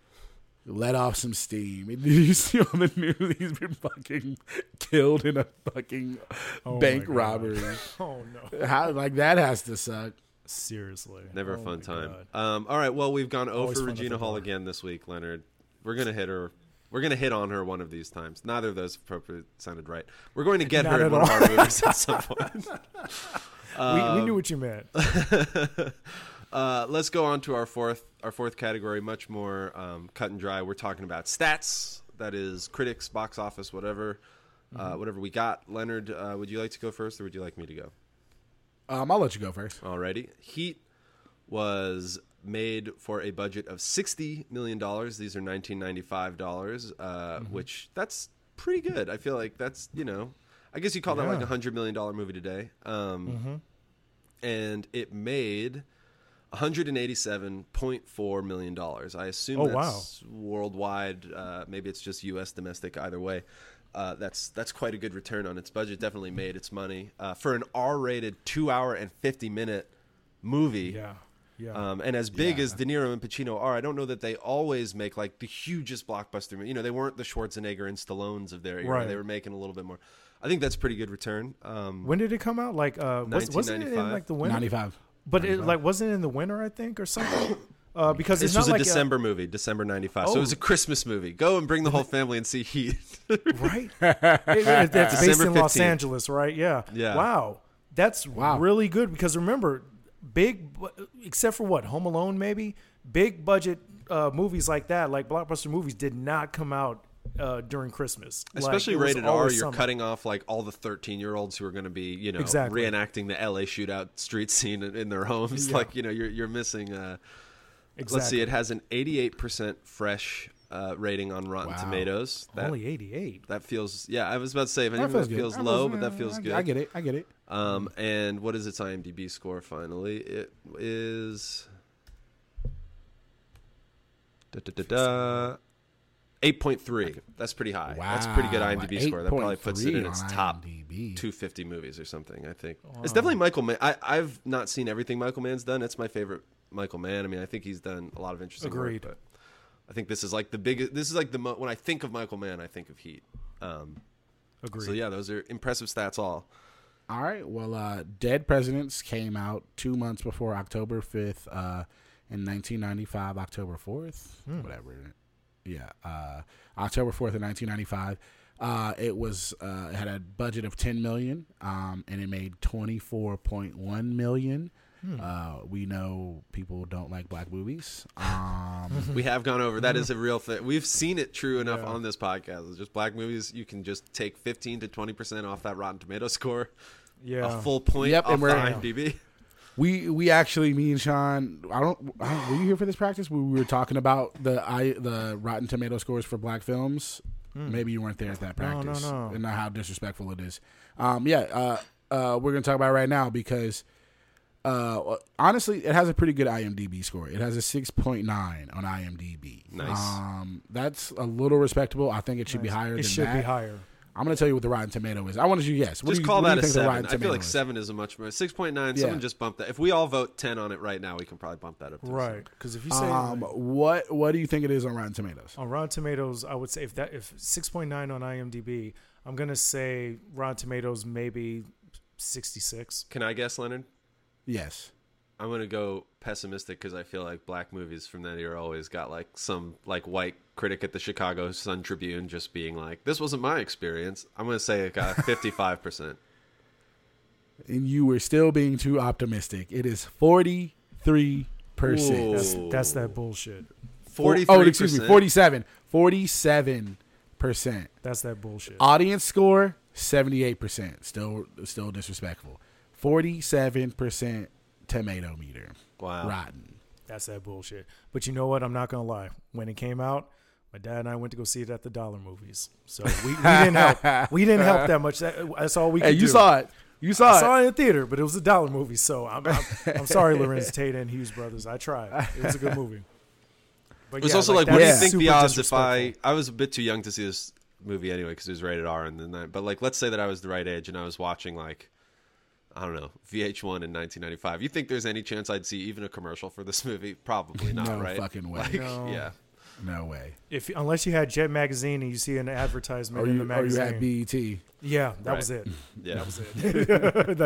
let off some steam." And did you see on the news he's been fucking killed in a fucking Oh bank robbery? Oh no! How like that has to suck. Seriously, Never a Oh fun time. Um, all right, well, we've gone over Regina Hall about. again this week, Leonard. We're gonna hit her. We're gonna hit on her one of these times. Neither of those appropriate sounded right. We're going to get Not her in at one of our movies at some point. We, we knew what you meant. Uh, let's go on to our fourth our fourth category, much more um, cut and dry. We're talking about stats. That is critics, box office, whatever, uh, whatever we got. Leonard, uh, would you like to go first, or would you like me to go? Um, I'll let you go first. Alrighty, Heat was made for a budget of sixty million dollars. These are nineteen ninety five dollars, uh, which that's pretty good. I feel like that's you know, I guess you call that like a hundred million dollar movie today. Um, and it made. $187.4 million. I assume Oh, that's worldwide. Uh, maybe it's just U.S. domestic. Either way, uh, that's that's quite a good return on its budget. Definitely made its money uh, for an R-rated two-hour and 50-minute movie. Yeah, yeah. Um, and as big Yeah. as De Niro and Pacino are, I don't know that they always make like the hugest blockbuster. You know, they weren't the Schwarzenegger and Stallones of their era. Right. They were making a little bit more. I think that's a pretty good return. Um, when did it come out? Like, uh, was, wasn't it in like the winter? Ninety five. But it like wasn't it in the winter, I think, or something. Uh, because it's this was a like December movie, December '95. So it Oh. was a Christmas movie. Go and bring the whole family and see Heat. right? It- it- that's based December in Los Angeles, right? Yeah. Yeah. Wow, that's Wow. really good because remember, big, except for what Home Alone, maybe big budget uh, movies like that, like blockbuster movies, did not come out uh, during Christmas. Especially was rated R, you're summer. cutting off like all the 13 year olds who are going to be, you know, Exactly. reenacting the LA shootout street scene in, in their homes. Yeah. Like, you know, you're you're missing. Uh, Exactly. Let's see, it has an 88% fresh uh, rating on Rotten Wow. Tomatoes. That, only eighty eight. that feels, yeah, I was about to say, if That anything feels that good. feels low, feels- but that feels I- good. I get it. I get it. Um, and what is its IMDb score finally? It is. Da, da, da, da. Eight point three. That's pretty high. That's a pretty good Wow, IMDb score. That probably puts it in its top IMDb. 250 movies or something. I think it's definitely Michael Mann. I, I've not seen everything Michael Mann's done. It's my favorite Michael Mann. I mean, I think he's done a lot of interesting Agreed. work. But I think this is like the biggest. This is like the mo- when I think of Michael Mann, I think of Heat. Um, Agreed. so yeah, those are impressive stats. All All right. Well, uh, Dead Presidents came out two months before October 5th uh, in 1995, October 4th, whatever. Yeah. Uh, October 4th of 1995. Uh, it was uh, it had a budget of 10 million um, and it made 24.1 million. Uh, we know people don't like black movies. Um, we have gone over. That is a real thing. We've seen it true enough Yeah. on this podcast. It's just black movies. You can just take 15 to 20 percent off that Rotten Tomato score. yeah. A full point Yep, off and we're- IMDb. We we actually me and Sean I don't, I don't were you here for this practice? We were talking about the I the Rotten Tomato scores for black films. Maybe you weren't there at that Hmm. No, no, practice. no. And not how disrespectful it is. Um yeah, uh uh we're gonna talk about it right now because uh honestly it has a pretty good IMDB score. It has a six point nine on IMDB. Nice. Um that's a little respectable. I think it should be higher It than should that. be higher. I'm gonna tell you what the Rotten Tomato is. I want you to guess. What just do you, call what that a seven. I feel like is? seven is a much more. Six point nine. Yeah. Someone just bumped that. If we all vote ten on it right now, we can probably bump that up. To Right. Because if you say Um, what what do you think it is on Rotten Tomatoes? on Rotten Tomatoes, I would say if that if 6.9 on IMDb, I'm gonna say Rotten Tomatoes maybe 66. Can I guess, Leonard? Yes. I'm gonna go pessimistic because I feel like black movies from that era always got like some like white critic at the Chicago Sun Tribune just being like, "This wasn't my experience." I'm gonna say it got 55 percent. And you were still being too optimistic. It is forty three percent. That's that's that bullshit. Forty Oh, three excuse me, 47. 47 percent. That's that bullshit. Audience score seventy eight percent. Still still disrespectful. Forty seven percent tomato meter. Wow. Rotten. That's that bullshit. But you know what? I'm not gonna lie. When it came out, my dad and I went to go see it at the dollar movies. So we, we didn't help. We didn't help that much. That, that's all we could Hey, you do. saw it. You saw I it. saw it in the theater, but it was a dollar movie. So I'm, I'm, I'm sorry, Larenz Tate and Hughes brothers. I tried. It was a good movie. But It was yeah, also like, that what do you think the odds if I? I was a bit too young to see this movie anyway because it was rated R and then that. But like, let's say that I was the right age and I was watching like, I don't know, VH1 in 1995. You think there's any chance I'd see even a commercial for this movie? Probably not, No right? fucking way. Like, No. yeah. No way. If unless you had Jet magazine and you see an advertisement Or in you, the or you had BET. yeah, that Right. was it. Yeah. That was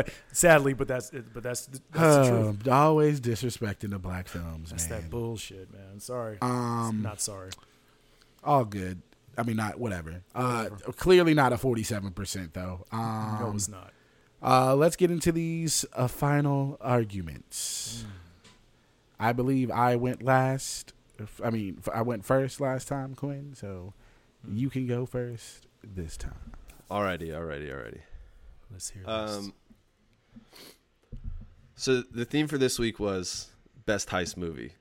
it. Sadly, but that's it. But that's, that's the truth. Uh, always disrespecting the black films, That's man. that bullshit, man. Sorry, Um, not sorry. all good. I mean, not whatever. Uh, clearly not a forty-seven percent though. no, Um, it's not. Uh, let's get into these uh, final arguments. I believe I went last. I mean, I went first last time, Quinn. So you can go first this time. Alrighty, alrighty, alrighty. Let's hear this. Um, so the theme for this week was best heist movie.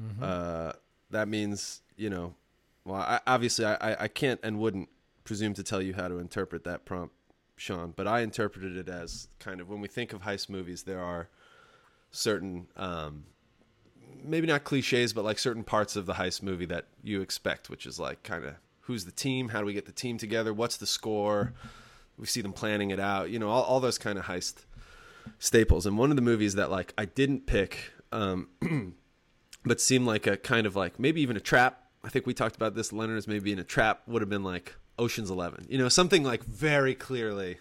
Mm-hmm. Uh, that means you know, well, I, obviously I, I- I can't and wouldn't presume to tell you how to interpret that prompt, Sean. But I interpreted it as kind of when we think of heist movies, there are certain, um, maybe not cliches, but like certain parts of the heist movie that you expect, which is like kind of who's the team, how do we get the team together, what's the score. We see them planning it out, you know, all, all those kind of heist staples. And one of the movies that like I didn't pick, um, but seemed like a kind of like maybe even a trap. I think we talked about this. Leonard as maybe in a trap would have been like Ocean's Eleven. You know, something like very clearly.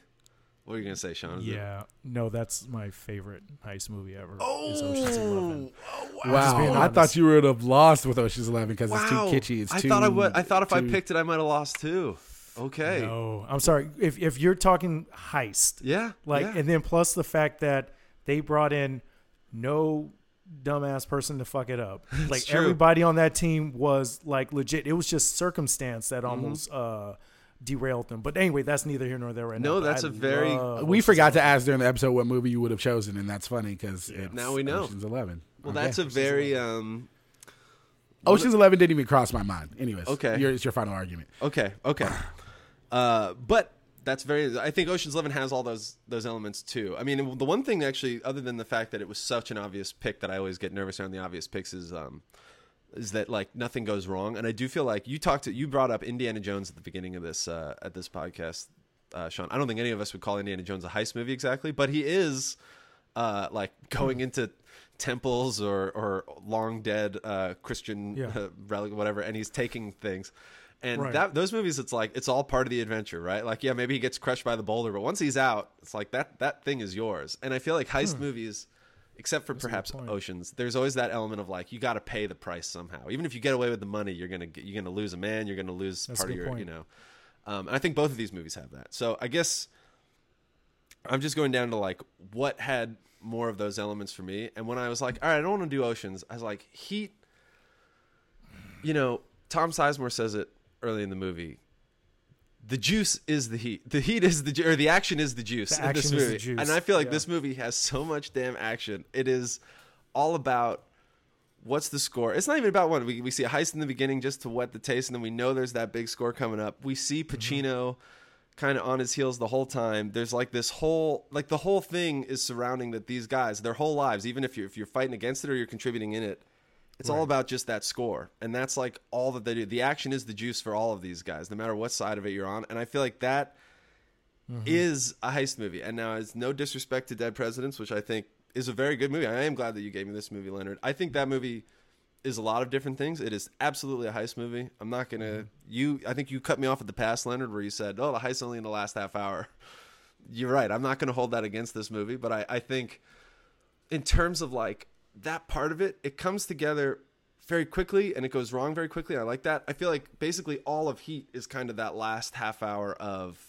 What are you gonna say, Sean? Is it- yeah, no, that's my favorite heist movie ever. is oh! Ocean's Eleven. Oh, Wow, being I thought you would have lost with Ocean's Eleven because it's too kitschy. It's I too. thought I would. I thought if I picked it, I might have lost too. Okay. No, I'm sorry. If if you're talking heist, Yeah. like, yeah. and then plus the fact that they brought in no dumbass person to fuck it up. Like true. everybody on that team was like legit. It was just circumstance Mm-hmm. that almost uh derailed them. But anyway, that's neither here nor there right No, now. But that's a a very- We forgot to ask during the episode what movie you would have chosen, and that's funny because Now we know. Ocean's Eleven. well, Okay. that's a very um. Ocean's Eleven didn't even cross my mind. Anyways, Okay. your, it's your final argument. Okay. Okay. Uh, but that's very. I think Ocean's Eleven has all those those elements too. I mean, the one thing actually, other than the fact that it was such an obvious pick that I always get nervous around the obvious picks is um, is that like nothing goes wrong, and I do feel like you talked to you brought up Indiana Jones at the beginning of this uh, at this podcast, uh, Sean. I don't think any of us would call Indiana Jones a heist movie exactly, but he is uh, like going into temples or or long dead uh, Christian Yeah. uh, relic, whatever, and he's taking things. And Right. that those movies, it's like it's all part of the adventure, right? Like, yeah, maybe he gets crushed by the boulder, but once he's out, it's like that that thing is yours. And I feel like heist movies, except for Hmm. good perhaps. Oceans, there's always that element of like you got to pay the price somehow. Even if you get away with the money, you're gonna get, you're gonna lose a man, you're gonna lose That's part of your, point. you know. Um, and I think both of these movies have that. So I guess I'm just going down to like what had more of those elements for me. And when I was like, all right, I don't want to do Oceans, I was like, Heat. You know, Tom Sizemore says it early in the movie. The juice is the heat. The heat is the ju- or the action is the juice The in this action is the movie. juice, And I feel like yeah. this movie has so much damn action. It is all about what's the score. It's not even about one. We we see a heist in the beginning just to whet the taste, and then we know there's that big score coming up. We see Mm-hmm. Pacino kind of on his heels the whole time. There's like this whole like the whole thing is surrounding that these guys, their whole lives, even if you if you're fighting against it or you're contributing in it, it's all about just that score. And that's like all that they do. The action is the juice for all of these guys, no matter what side of it you're on. And I feel like that mm-hmm. is a heist movie. And now it's no disrespect to Dead Presidents, which I think is a very good movie. I am glad that you gave me this movie, Leonard. I think that movie is a lot of different things. It is absolutely a heist movie. I'm not gonna mm-hmm. you I think you cut me off at the pass, Leonard, where you said, Oh, the heist only in the last half hour. You're right. I'm not gonna hold that against this movie, but I, I think in terms of like that part of it, it comes together very quickly and it goes wrong very quickly. I like that. I feel like basically all of Heat is kind of that last half hour of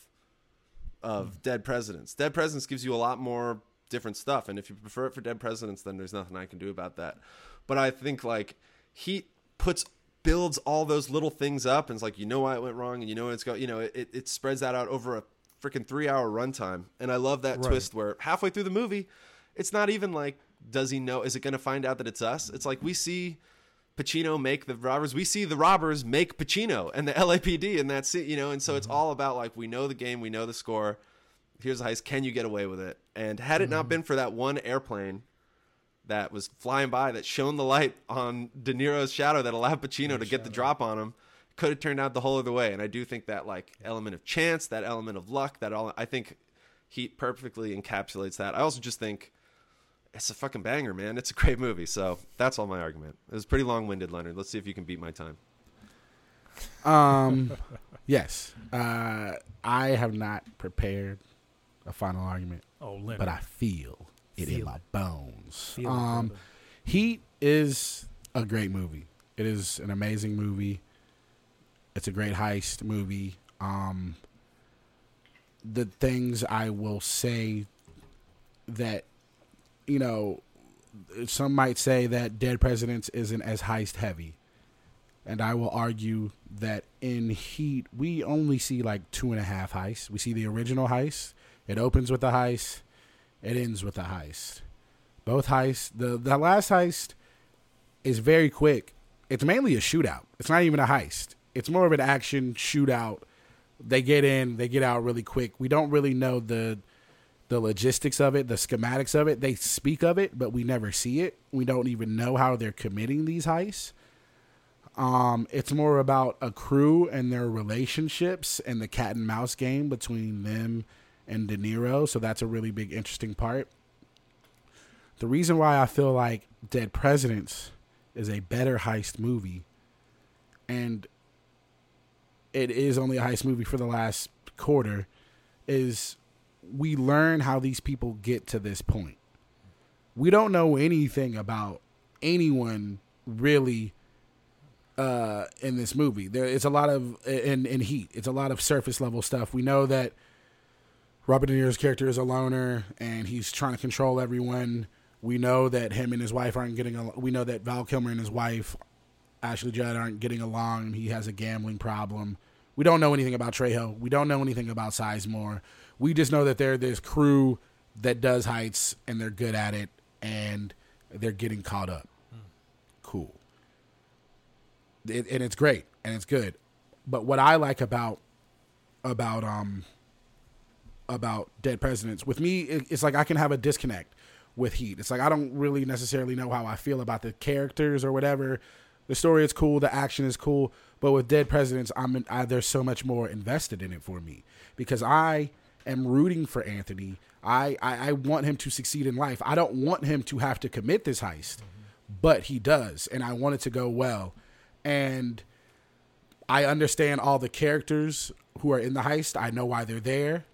of Dead Presidents. Dead Presidents gives you a lot more different stuff, and if you prefer it for Dead Presidents, then there's nothing I can do about that. But I think like Heat puts builds all those little things up, and it's like you know why it went wrong, and you know it's going. You know it, it spreads that out over a freaking three hour runtime, and I love that Right. twist where halfway through the movie, it's not even like does he know? Is it going to find out that it's us? It's like we see. Pacino make the robbers. We see the robbers make Pacino and the LAPD and that's it, you know. And so it's mm-hmm. all about like we know the game, we know the score. Here's the heist. Can you get away with it? And had it not mm-hmm. been for that one airplane that was flying by that shone the light on De Niro's shadow that allowed Pacino to get the drop on him, could have turned out the whole other way. And I do think that like element of chance, that element of luck, that all I think Heat perfectly encapsulates that. I also just think it's a fucking banger, man. It's a great movie. So that's all my argument. It was pretty long winded, Leonard. Let's see if you can beat my time. Um, yes. Uh, I have not prepared a final argument, Oh, Leonard. but I feel it in Feel my bones. Feel um, brother. Heat is a great movie. It is an amazing movie. It's a great heist movie. Um, the things I will say that, you know, some might say that Dead Presidents isn't as heist heavy. And I will argue that in Heat, we only see like two and a half heists. We see the original heist. It opens with a heist. It ends with a heist. Both heists. The the last heist is very quick. It's mainly a shootout. It's not even a heist. It's more of an action shootout. They get in, they get out really quick. We don't really know the the logistics of it, the schematics of it. They speak of it, but we never see it. We don't even know how they're committing these heists. Um, it's more about a crew and their relationships and the cat and mouse game between them and De Niro. So that's a really big, interesting part. The reason why I feel like Dead Presidents is a better heist movie, and it is only a heist movie for the last quarter, is we learn how these people get to this point. We don't know anything about anyone really uh, in this movie. There, it's a lot of in in Heat. It's a lot of surface level stuff. We know that Robert De Niro's character is a loner and he's trying to control everyone. We know that him and his wife aren't getting. Al- we know that Val Kilmer and his wife Ashley Judd aren't getting along. He has a gambling problem. We don't know anything about Trejo. We don't know anything about Sizemore. We just know that they're this crew that does heights and they're good at it and they're getting caught up. Cool. It, and it's great and it's good. But what I like about about um about Dead Presidents with me, it, it's like I can have a disconnect with Heat. It's like I don't really necessarily know how I feel about the characters or whatever, The story is cool, the action is cool, but with Dead Presidents, I'm in, I, there's so much more invested in it for me because I am rooting for Anthony. I, I, I want him to succeed in life. I don't want him to have to commit this heist, but he does, and I want it to go well. And I understand all the characters who are in the heist. I know why they're there.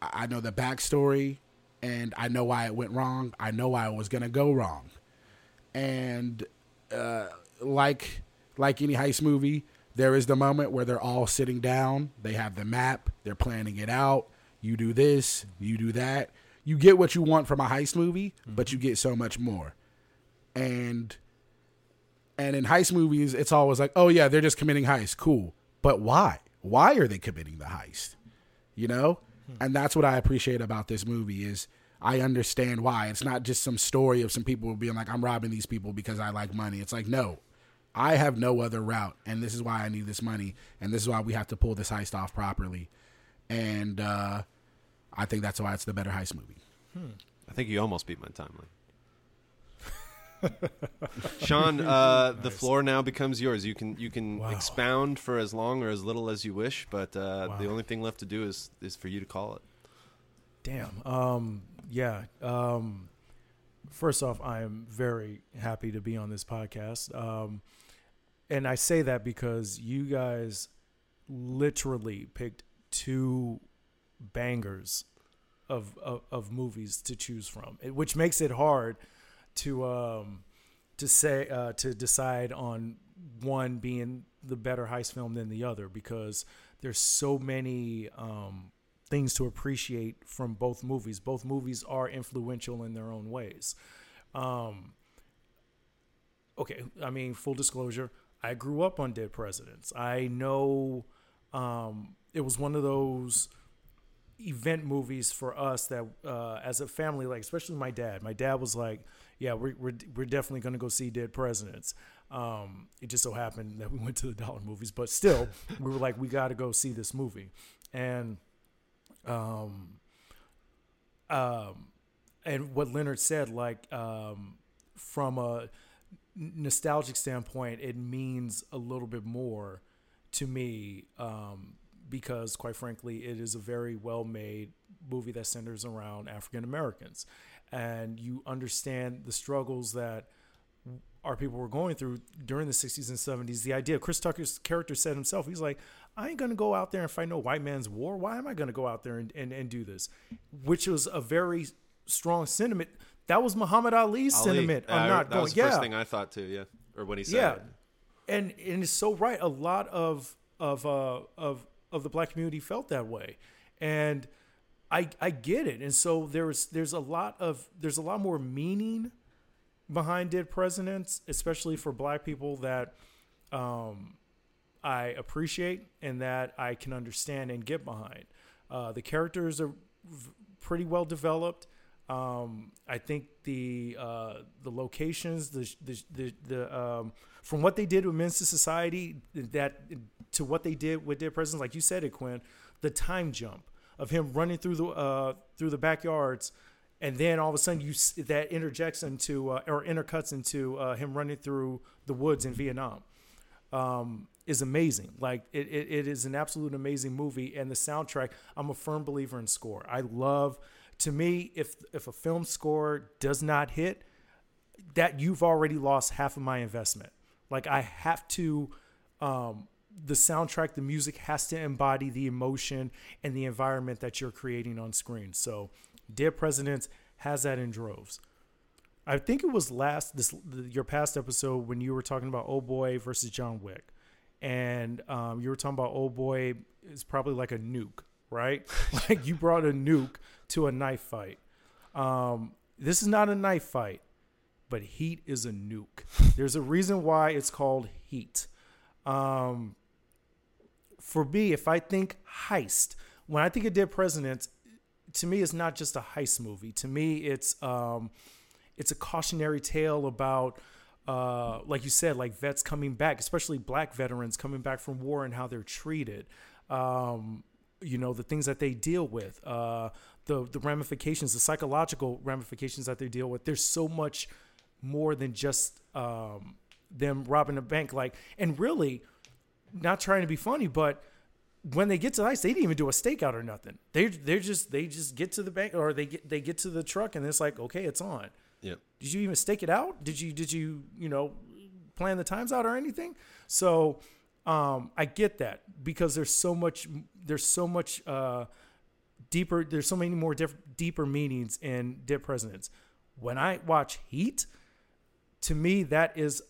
I know the backstory, and I know why it went wrong. I know why it was gonna go wrong. And uh, like like any heist movie, there is the moment where they're all sitting down. They have the map. They're planning it out. You do this. You do that. You get what you want from a heist movie, but you get so much more. And and in heist movies, it's always like, oh yeah, they're just committing heist. Cool. But why? Why are they committing the heist? You know? And that's what I appreciate about this movie is I understand why. It's not just some story of some people being like, I'm robbing these people because I like money. It's like, no. I have no other route, and this is why I need this money, and this is why we have to pull this heist off properly. And uh, I think that's why it's the better heist movie. I think you almost beat my timeline. Sean, uh, the floor now becomes yours. You can you can Wow. expound for as long or as little as you wish, but uh, the only thing left to do is is for you to call it. Damn. Um, yeah. Um, first off, I am very happy to be on this podcast. Um, and I say that because you guys literally picked two bangers of, of, of movies to choose from, which makes it hard to um, to say uh, to decide on one being the better heist film than the other because there's so many um, things to appreciate from both movies. Both movies are influential in their own ways. Um, okay, I mean, full disclosure, I grew up on Dead Presidents. I know um, it was one of those event movies for us that uh, as a family like especially my dad. My dad was like yeah we're, we're, we're definitely going to go see dead presidents. Um, it just so happened that we went to the dollar movies but still we were like we got to go see this movie. And um, um, and what leonard said like um, from a nostalgic standpoint it means a little bit more to me um, because quite frankly it is a very well made movie that centers around african americans and you understand the struggles that our people were going through during the 60s and 70s the idea chris tucker's character said himself he's like i ain't gonna go out there and fight no white man's war. Why am i gonna go out there and, and, and do this? Which was a very strong sentiment. That was muhammad ali's Ali, sentiment. Uh, i'm not that going was the yeah. first thing I thought too. Yeah, or when he said yeah. it. and and it's so right a lot of of uh of of the black community felt that way. And i i get it. And so there's there's a lot of there's a lot more meaning behind dead presidents especially for black people that um i appreciate and that i can understand and get behind. Uh the characters are v- pretty well developed. Um, I think the uh, the locations, the the the, the um, from what they did with Men's Society, that to what they did with Dead Presidents, like you said it, Quinn, the time jump of him running through the uh, through the backyards, and then all of a sudden you that interjects into uh, or intercuts into uh, him running through the woods in Vietnam um, is amazing. Like it, it, it is an absolute amazing movie, and the soundtrack. I'm a firm believer in score. I love. To me, if if a film score does not hit, that you've already lost half of my investment. Like I have to. Um, the soundtrack, the music has to embody the emotion and the environment that you're creating on screen. So, Dead Presidents has that in droves. I think it was last this your past episode when you were talking about Old Boy versus John Wick, and um, you were talking about Old Boy is probably like a nuke, right? like you brought a nuke to a knife fight. Um, this is not a knife fight, but Heat is a nuke. There's a reason why it's called Heat. Um, for me, if I think heist, when I think of Dead Presidents, to me, it's not just a heist movie. To me, it's um, it's a cautionary tale about, uh, like you said, like vets coming back, especially black veterans coming back from war and how they're treated. Um, you know, the things that they deal with, uh, the the ramifications, the psychological ramifications that they deal with. There's so much more than just um, them robbing a bank. Like, and really, not trying to be funny, but when they get to the ice, they didn't even do a stakeout or nothing. They they're just they just get to the bank or they get they get to the truck and it's like okay, it's on. Yep. Did you even stake it out? Did you did you you know plan the times out or anything? So um, I get that because there's so much there's so much uh, deeper there's so many more diff- deeper meanings in Dead Presidents. When I watch Heat, to me that is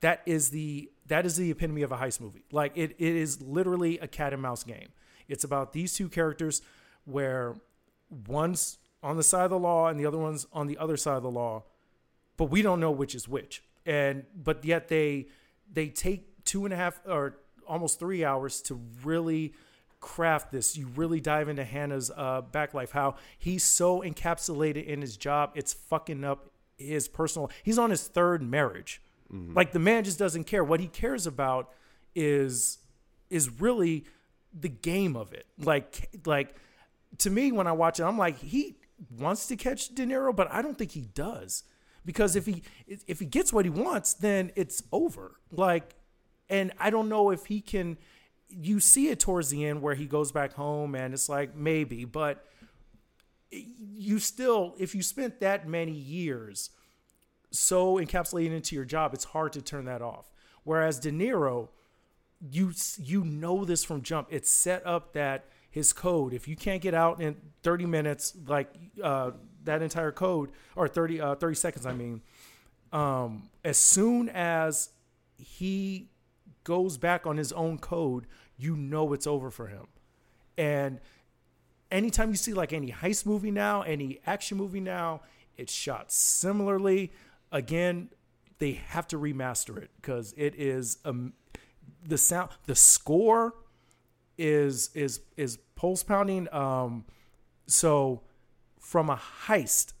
that is the that is the epitome of a heist movie. Like it, it is literally a cat and mouse game. It's about these two characters where one's on the side of the law and the other one's on the other side of the law, but we don't know which is which. And but yet they they take two and a half or almost three hours to really craft this. You really dive into Hanna's uh, back life, how he's so encapsulated in his job, it's fucking up his personal. He's on his third marriage. Mm-hmm. Like the man just doesn't care. What he cares about is is really the game of it. Like like to me when I watch it, I'm like he wants to catch De Niro, but I don't think he does because if he if he gets what he wants, then it's over. Like, and I don't know if he can. You see it towards the end where he goes back home, and it's like maybe, but you still if you spent that many years so encapsulated into your job, it's hard to turn that off. Whereas De Niro, you you know this from jump. It's set up that his code, if you can't get out in 30 minutes, like uh, that entire code, or 30 uh, 30 seconds, I mean, um, as soon as he goes back on his own code, you know it's over for him. And anytime you see like any heist movie now, any action movie now, it's shot similarly. Again, they have to remaster it because it is um, the sound, the score is is is pulse pounding. Um, so from a heist,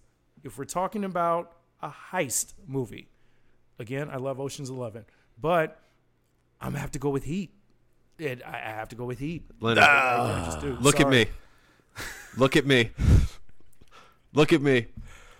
if we're talking about a heist movie, again, I love Ocean's Eleven, but I'm gonna have to go with Heat. It, I have to go with Heat. Leonard, do. look at me. Look at me. Look at me.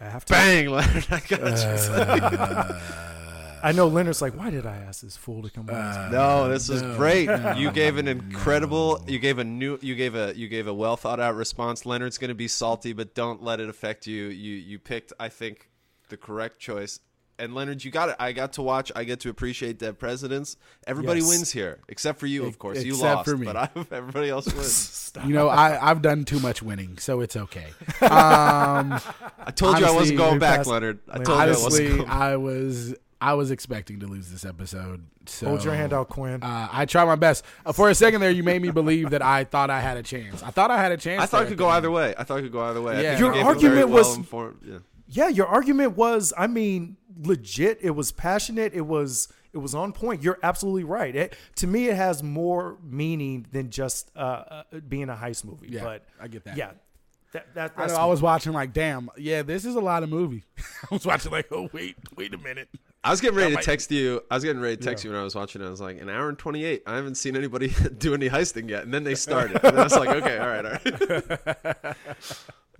I have to. Bang, Leonard. I got you. Uh, I know Leonard's like, why did I ask this fool to come on? Uh, no, this is no, great. no, you gave an incredible. You gave a new. You gave a. You gave a well thought out response. Leonard's going to be salty, but don't let it affect you. You you picked, I think, the correct choice. And Leonard, you got it. I got to watch. I get to appreciate Dead Presidents. Everybody Yes. wins here, except for you, of Ex- course. You lost, for me. but I, everybody else wins. You know, I, I've done too much winning, so it's okay. Um, I told you I wasn't going back, passed- Leonard. I Leonard. told you I wasn't honestly, going. I was I was expecting to lose this episode. So Hold your hand out, Quinn. Uh, I tried my best. Uh, for a second there, you made me believe that I thought I had a chance. I thought I had a chance. I thought it could go either way. I thought it could go either way. Yeah. Your you gave a very argument was- well-informed- yeah. Yeah, your argument was, I mean, legit. It was passionate. It was it was on point. You're absolutely right. It, to me, it has more meaning than just uh, uh, being a heist movie. Yeah, but I get that. Yeah, that, that I, know, I was watching like, damn, yeah, this is a lot of movie. I was watching like, oh wait, wait a minute. I was getting ready to might- text you. I was getting ready to text Yeah. you when I was watching. it. I was like, an hour and twenty eight. I haven't seen anybody do any heisting yet. And then they started. And I was like, okay, all right, all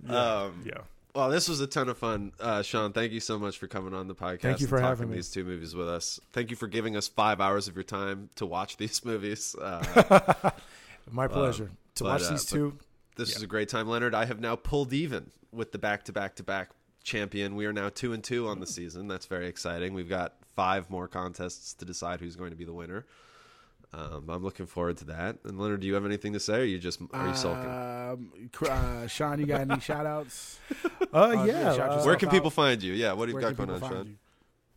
right. um, yeah. Well, this was a ton of fun, uh, Sean. Thank you so much for coming on the podcast. Thank you for having me. these two movies with us. Thank you for giving us five hours of your time to watch these movies. Uh, My pleasure to but, watch uh, these two. This Yeah. is a great time, Leonard. I have now pulled even with the back to back to back champion. We are now two and two on the season. That's very exciting. We've got five more contests to decide who's going to be the winner. Um, I'm looking forward to that. And Leonard, do you have anything to say, or are you just are you sulking? Um, uh, Sean, you got any shout outs? Uh, Uh, yeah. yeah, uh, Where can out. people find you? Yeah, what do you got going on, people Sean? you?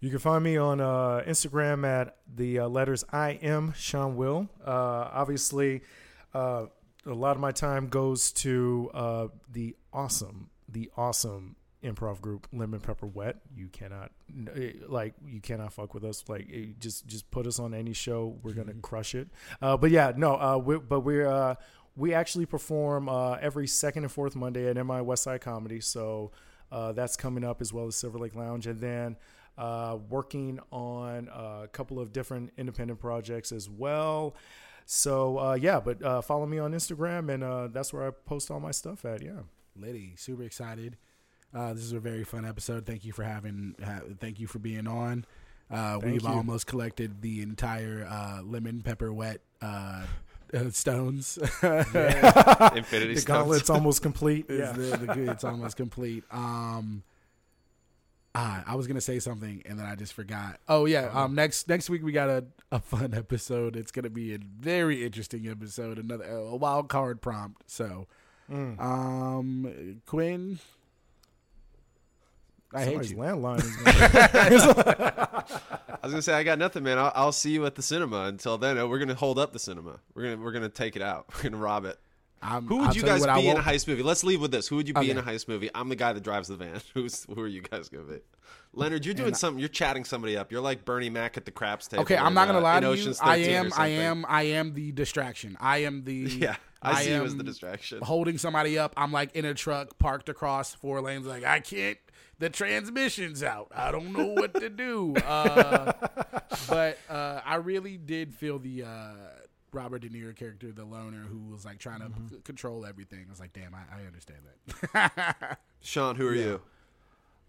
You can find me on uh, Instagram at the uh, letters I am Sean Will. Uh, obviously, uh, a lot of my time goes to uh, the awesome, the awesome improv group Lemon Pepper Wet. You cannot eh, like you cannot fuck with us. Like eh, just just put us on any show, we're gonna crush it. Uh, but yeah, no. Uh, we, but we're uh, we actually perform uh, every second and fourth Monday at MI Westside Comedy. So uh, that's coming up as well as Silver Lake Lounge, and then uh, working on a couple of different independent projects as well. So uh, yeah, but uh, follow me on Instagram, and uh, that's where I post all my stuff at. Yeah, Liddy, super excited. Uh, this is a very fun episode. Thank you for having. Ha- thank you for being on. Uh, we've you. almost collected the entire uh, lemon pepper wet uh, stones. Infinity The Stones. gauntlet's almost complete. Yeah. the, the, it's almost complete. Um, ah, I was gonna say something and then I just forgot. Oh yeah. Um, next next week we got a, a fun episode. It's gonna be a very interesting episode. Another a wild card prompt. So, Mm. um, Quinn, I hate you. landline is I was gonna say I got nothing, man. I'll, I'll see you at the cinema. Until then, we're gonna hold up the cinema. We're gonna we're gonna take it out. We're gonna rob it. I'm, Who would I'll you guys what, I be in a won't- heist movie? Let's leave with this. Who would you be in a Okay. heist movie? I'm the guy that drives the van. Who's who are you guys gonna be? Leonard, you're doing something. You're chatting somebody up. You're like Bernie Mac at the craps table. Okay, I'm not gonna uh, lie to you. I am, I am, I am the distraction. I am the Yeah, I, see you as the distraction. Holding somebody up. I'm like in a truck parked across four lanes. Like I can't. The transmission's out. I don't know what to do. Uh, but uh, I really did feel the uh, Robert De Niro character, the loner, who was like trying to Mm-hmm. c- control everything. I was like, damn, I, I understand that. Sean, who are you?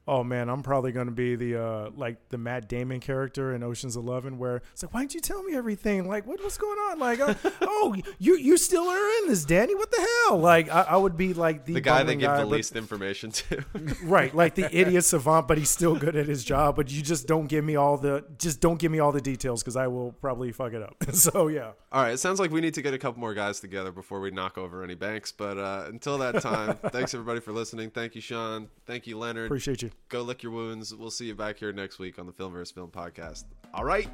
Oh man, I'm probably gonna be the uh like the Matt Damon character in Ocean's Eleven, where it's like, why didn't you tell me everything? Like, what, what's going on? Like, uh, oh, you you still are in this, Danny? What the hell? Like, I, I would be like the, The guy they give the but- least information to. right? Like the idiot savant, but he's still good at his job. But you just don't give me all the just don't give me all the details because I will probably fuck it up. so yeah, All right, it sounds like we need to get a couple more guys together before we knock over any banks. But uh, until that time, thanks everybody for listening. Thank you, Sean. Thank you, Leonard. appreciate you. Go lick your wounds. We'll see you back here next week on the Film vs. Film podcast. All right.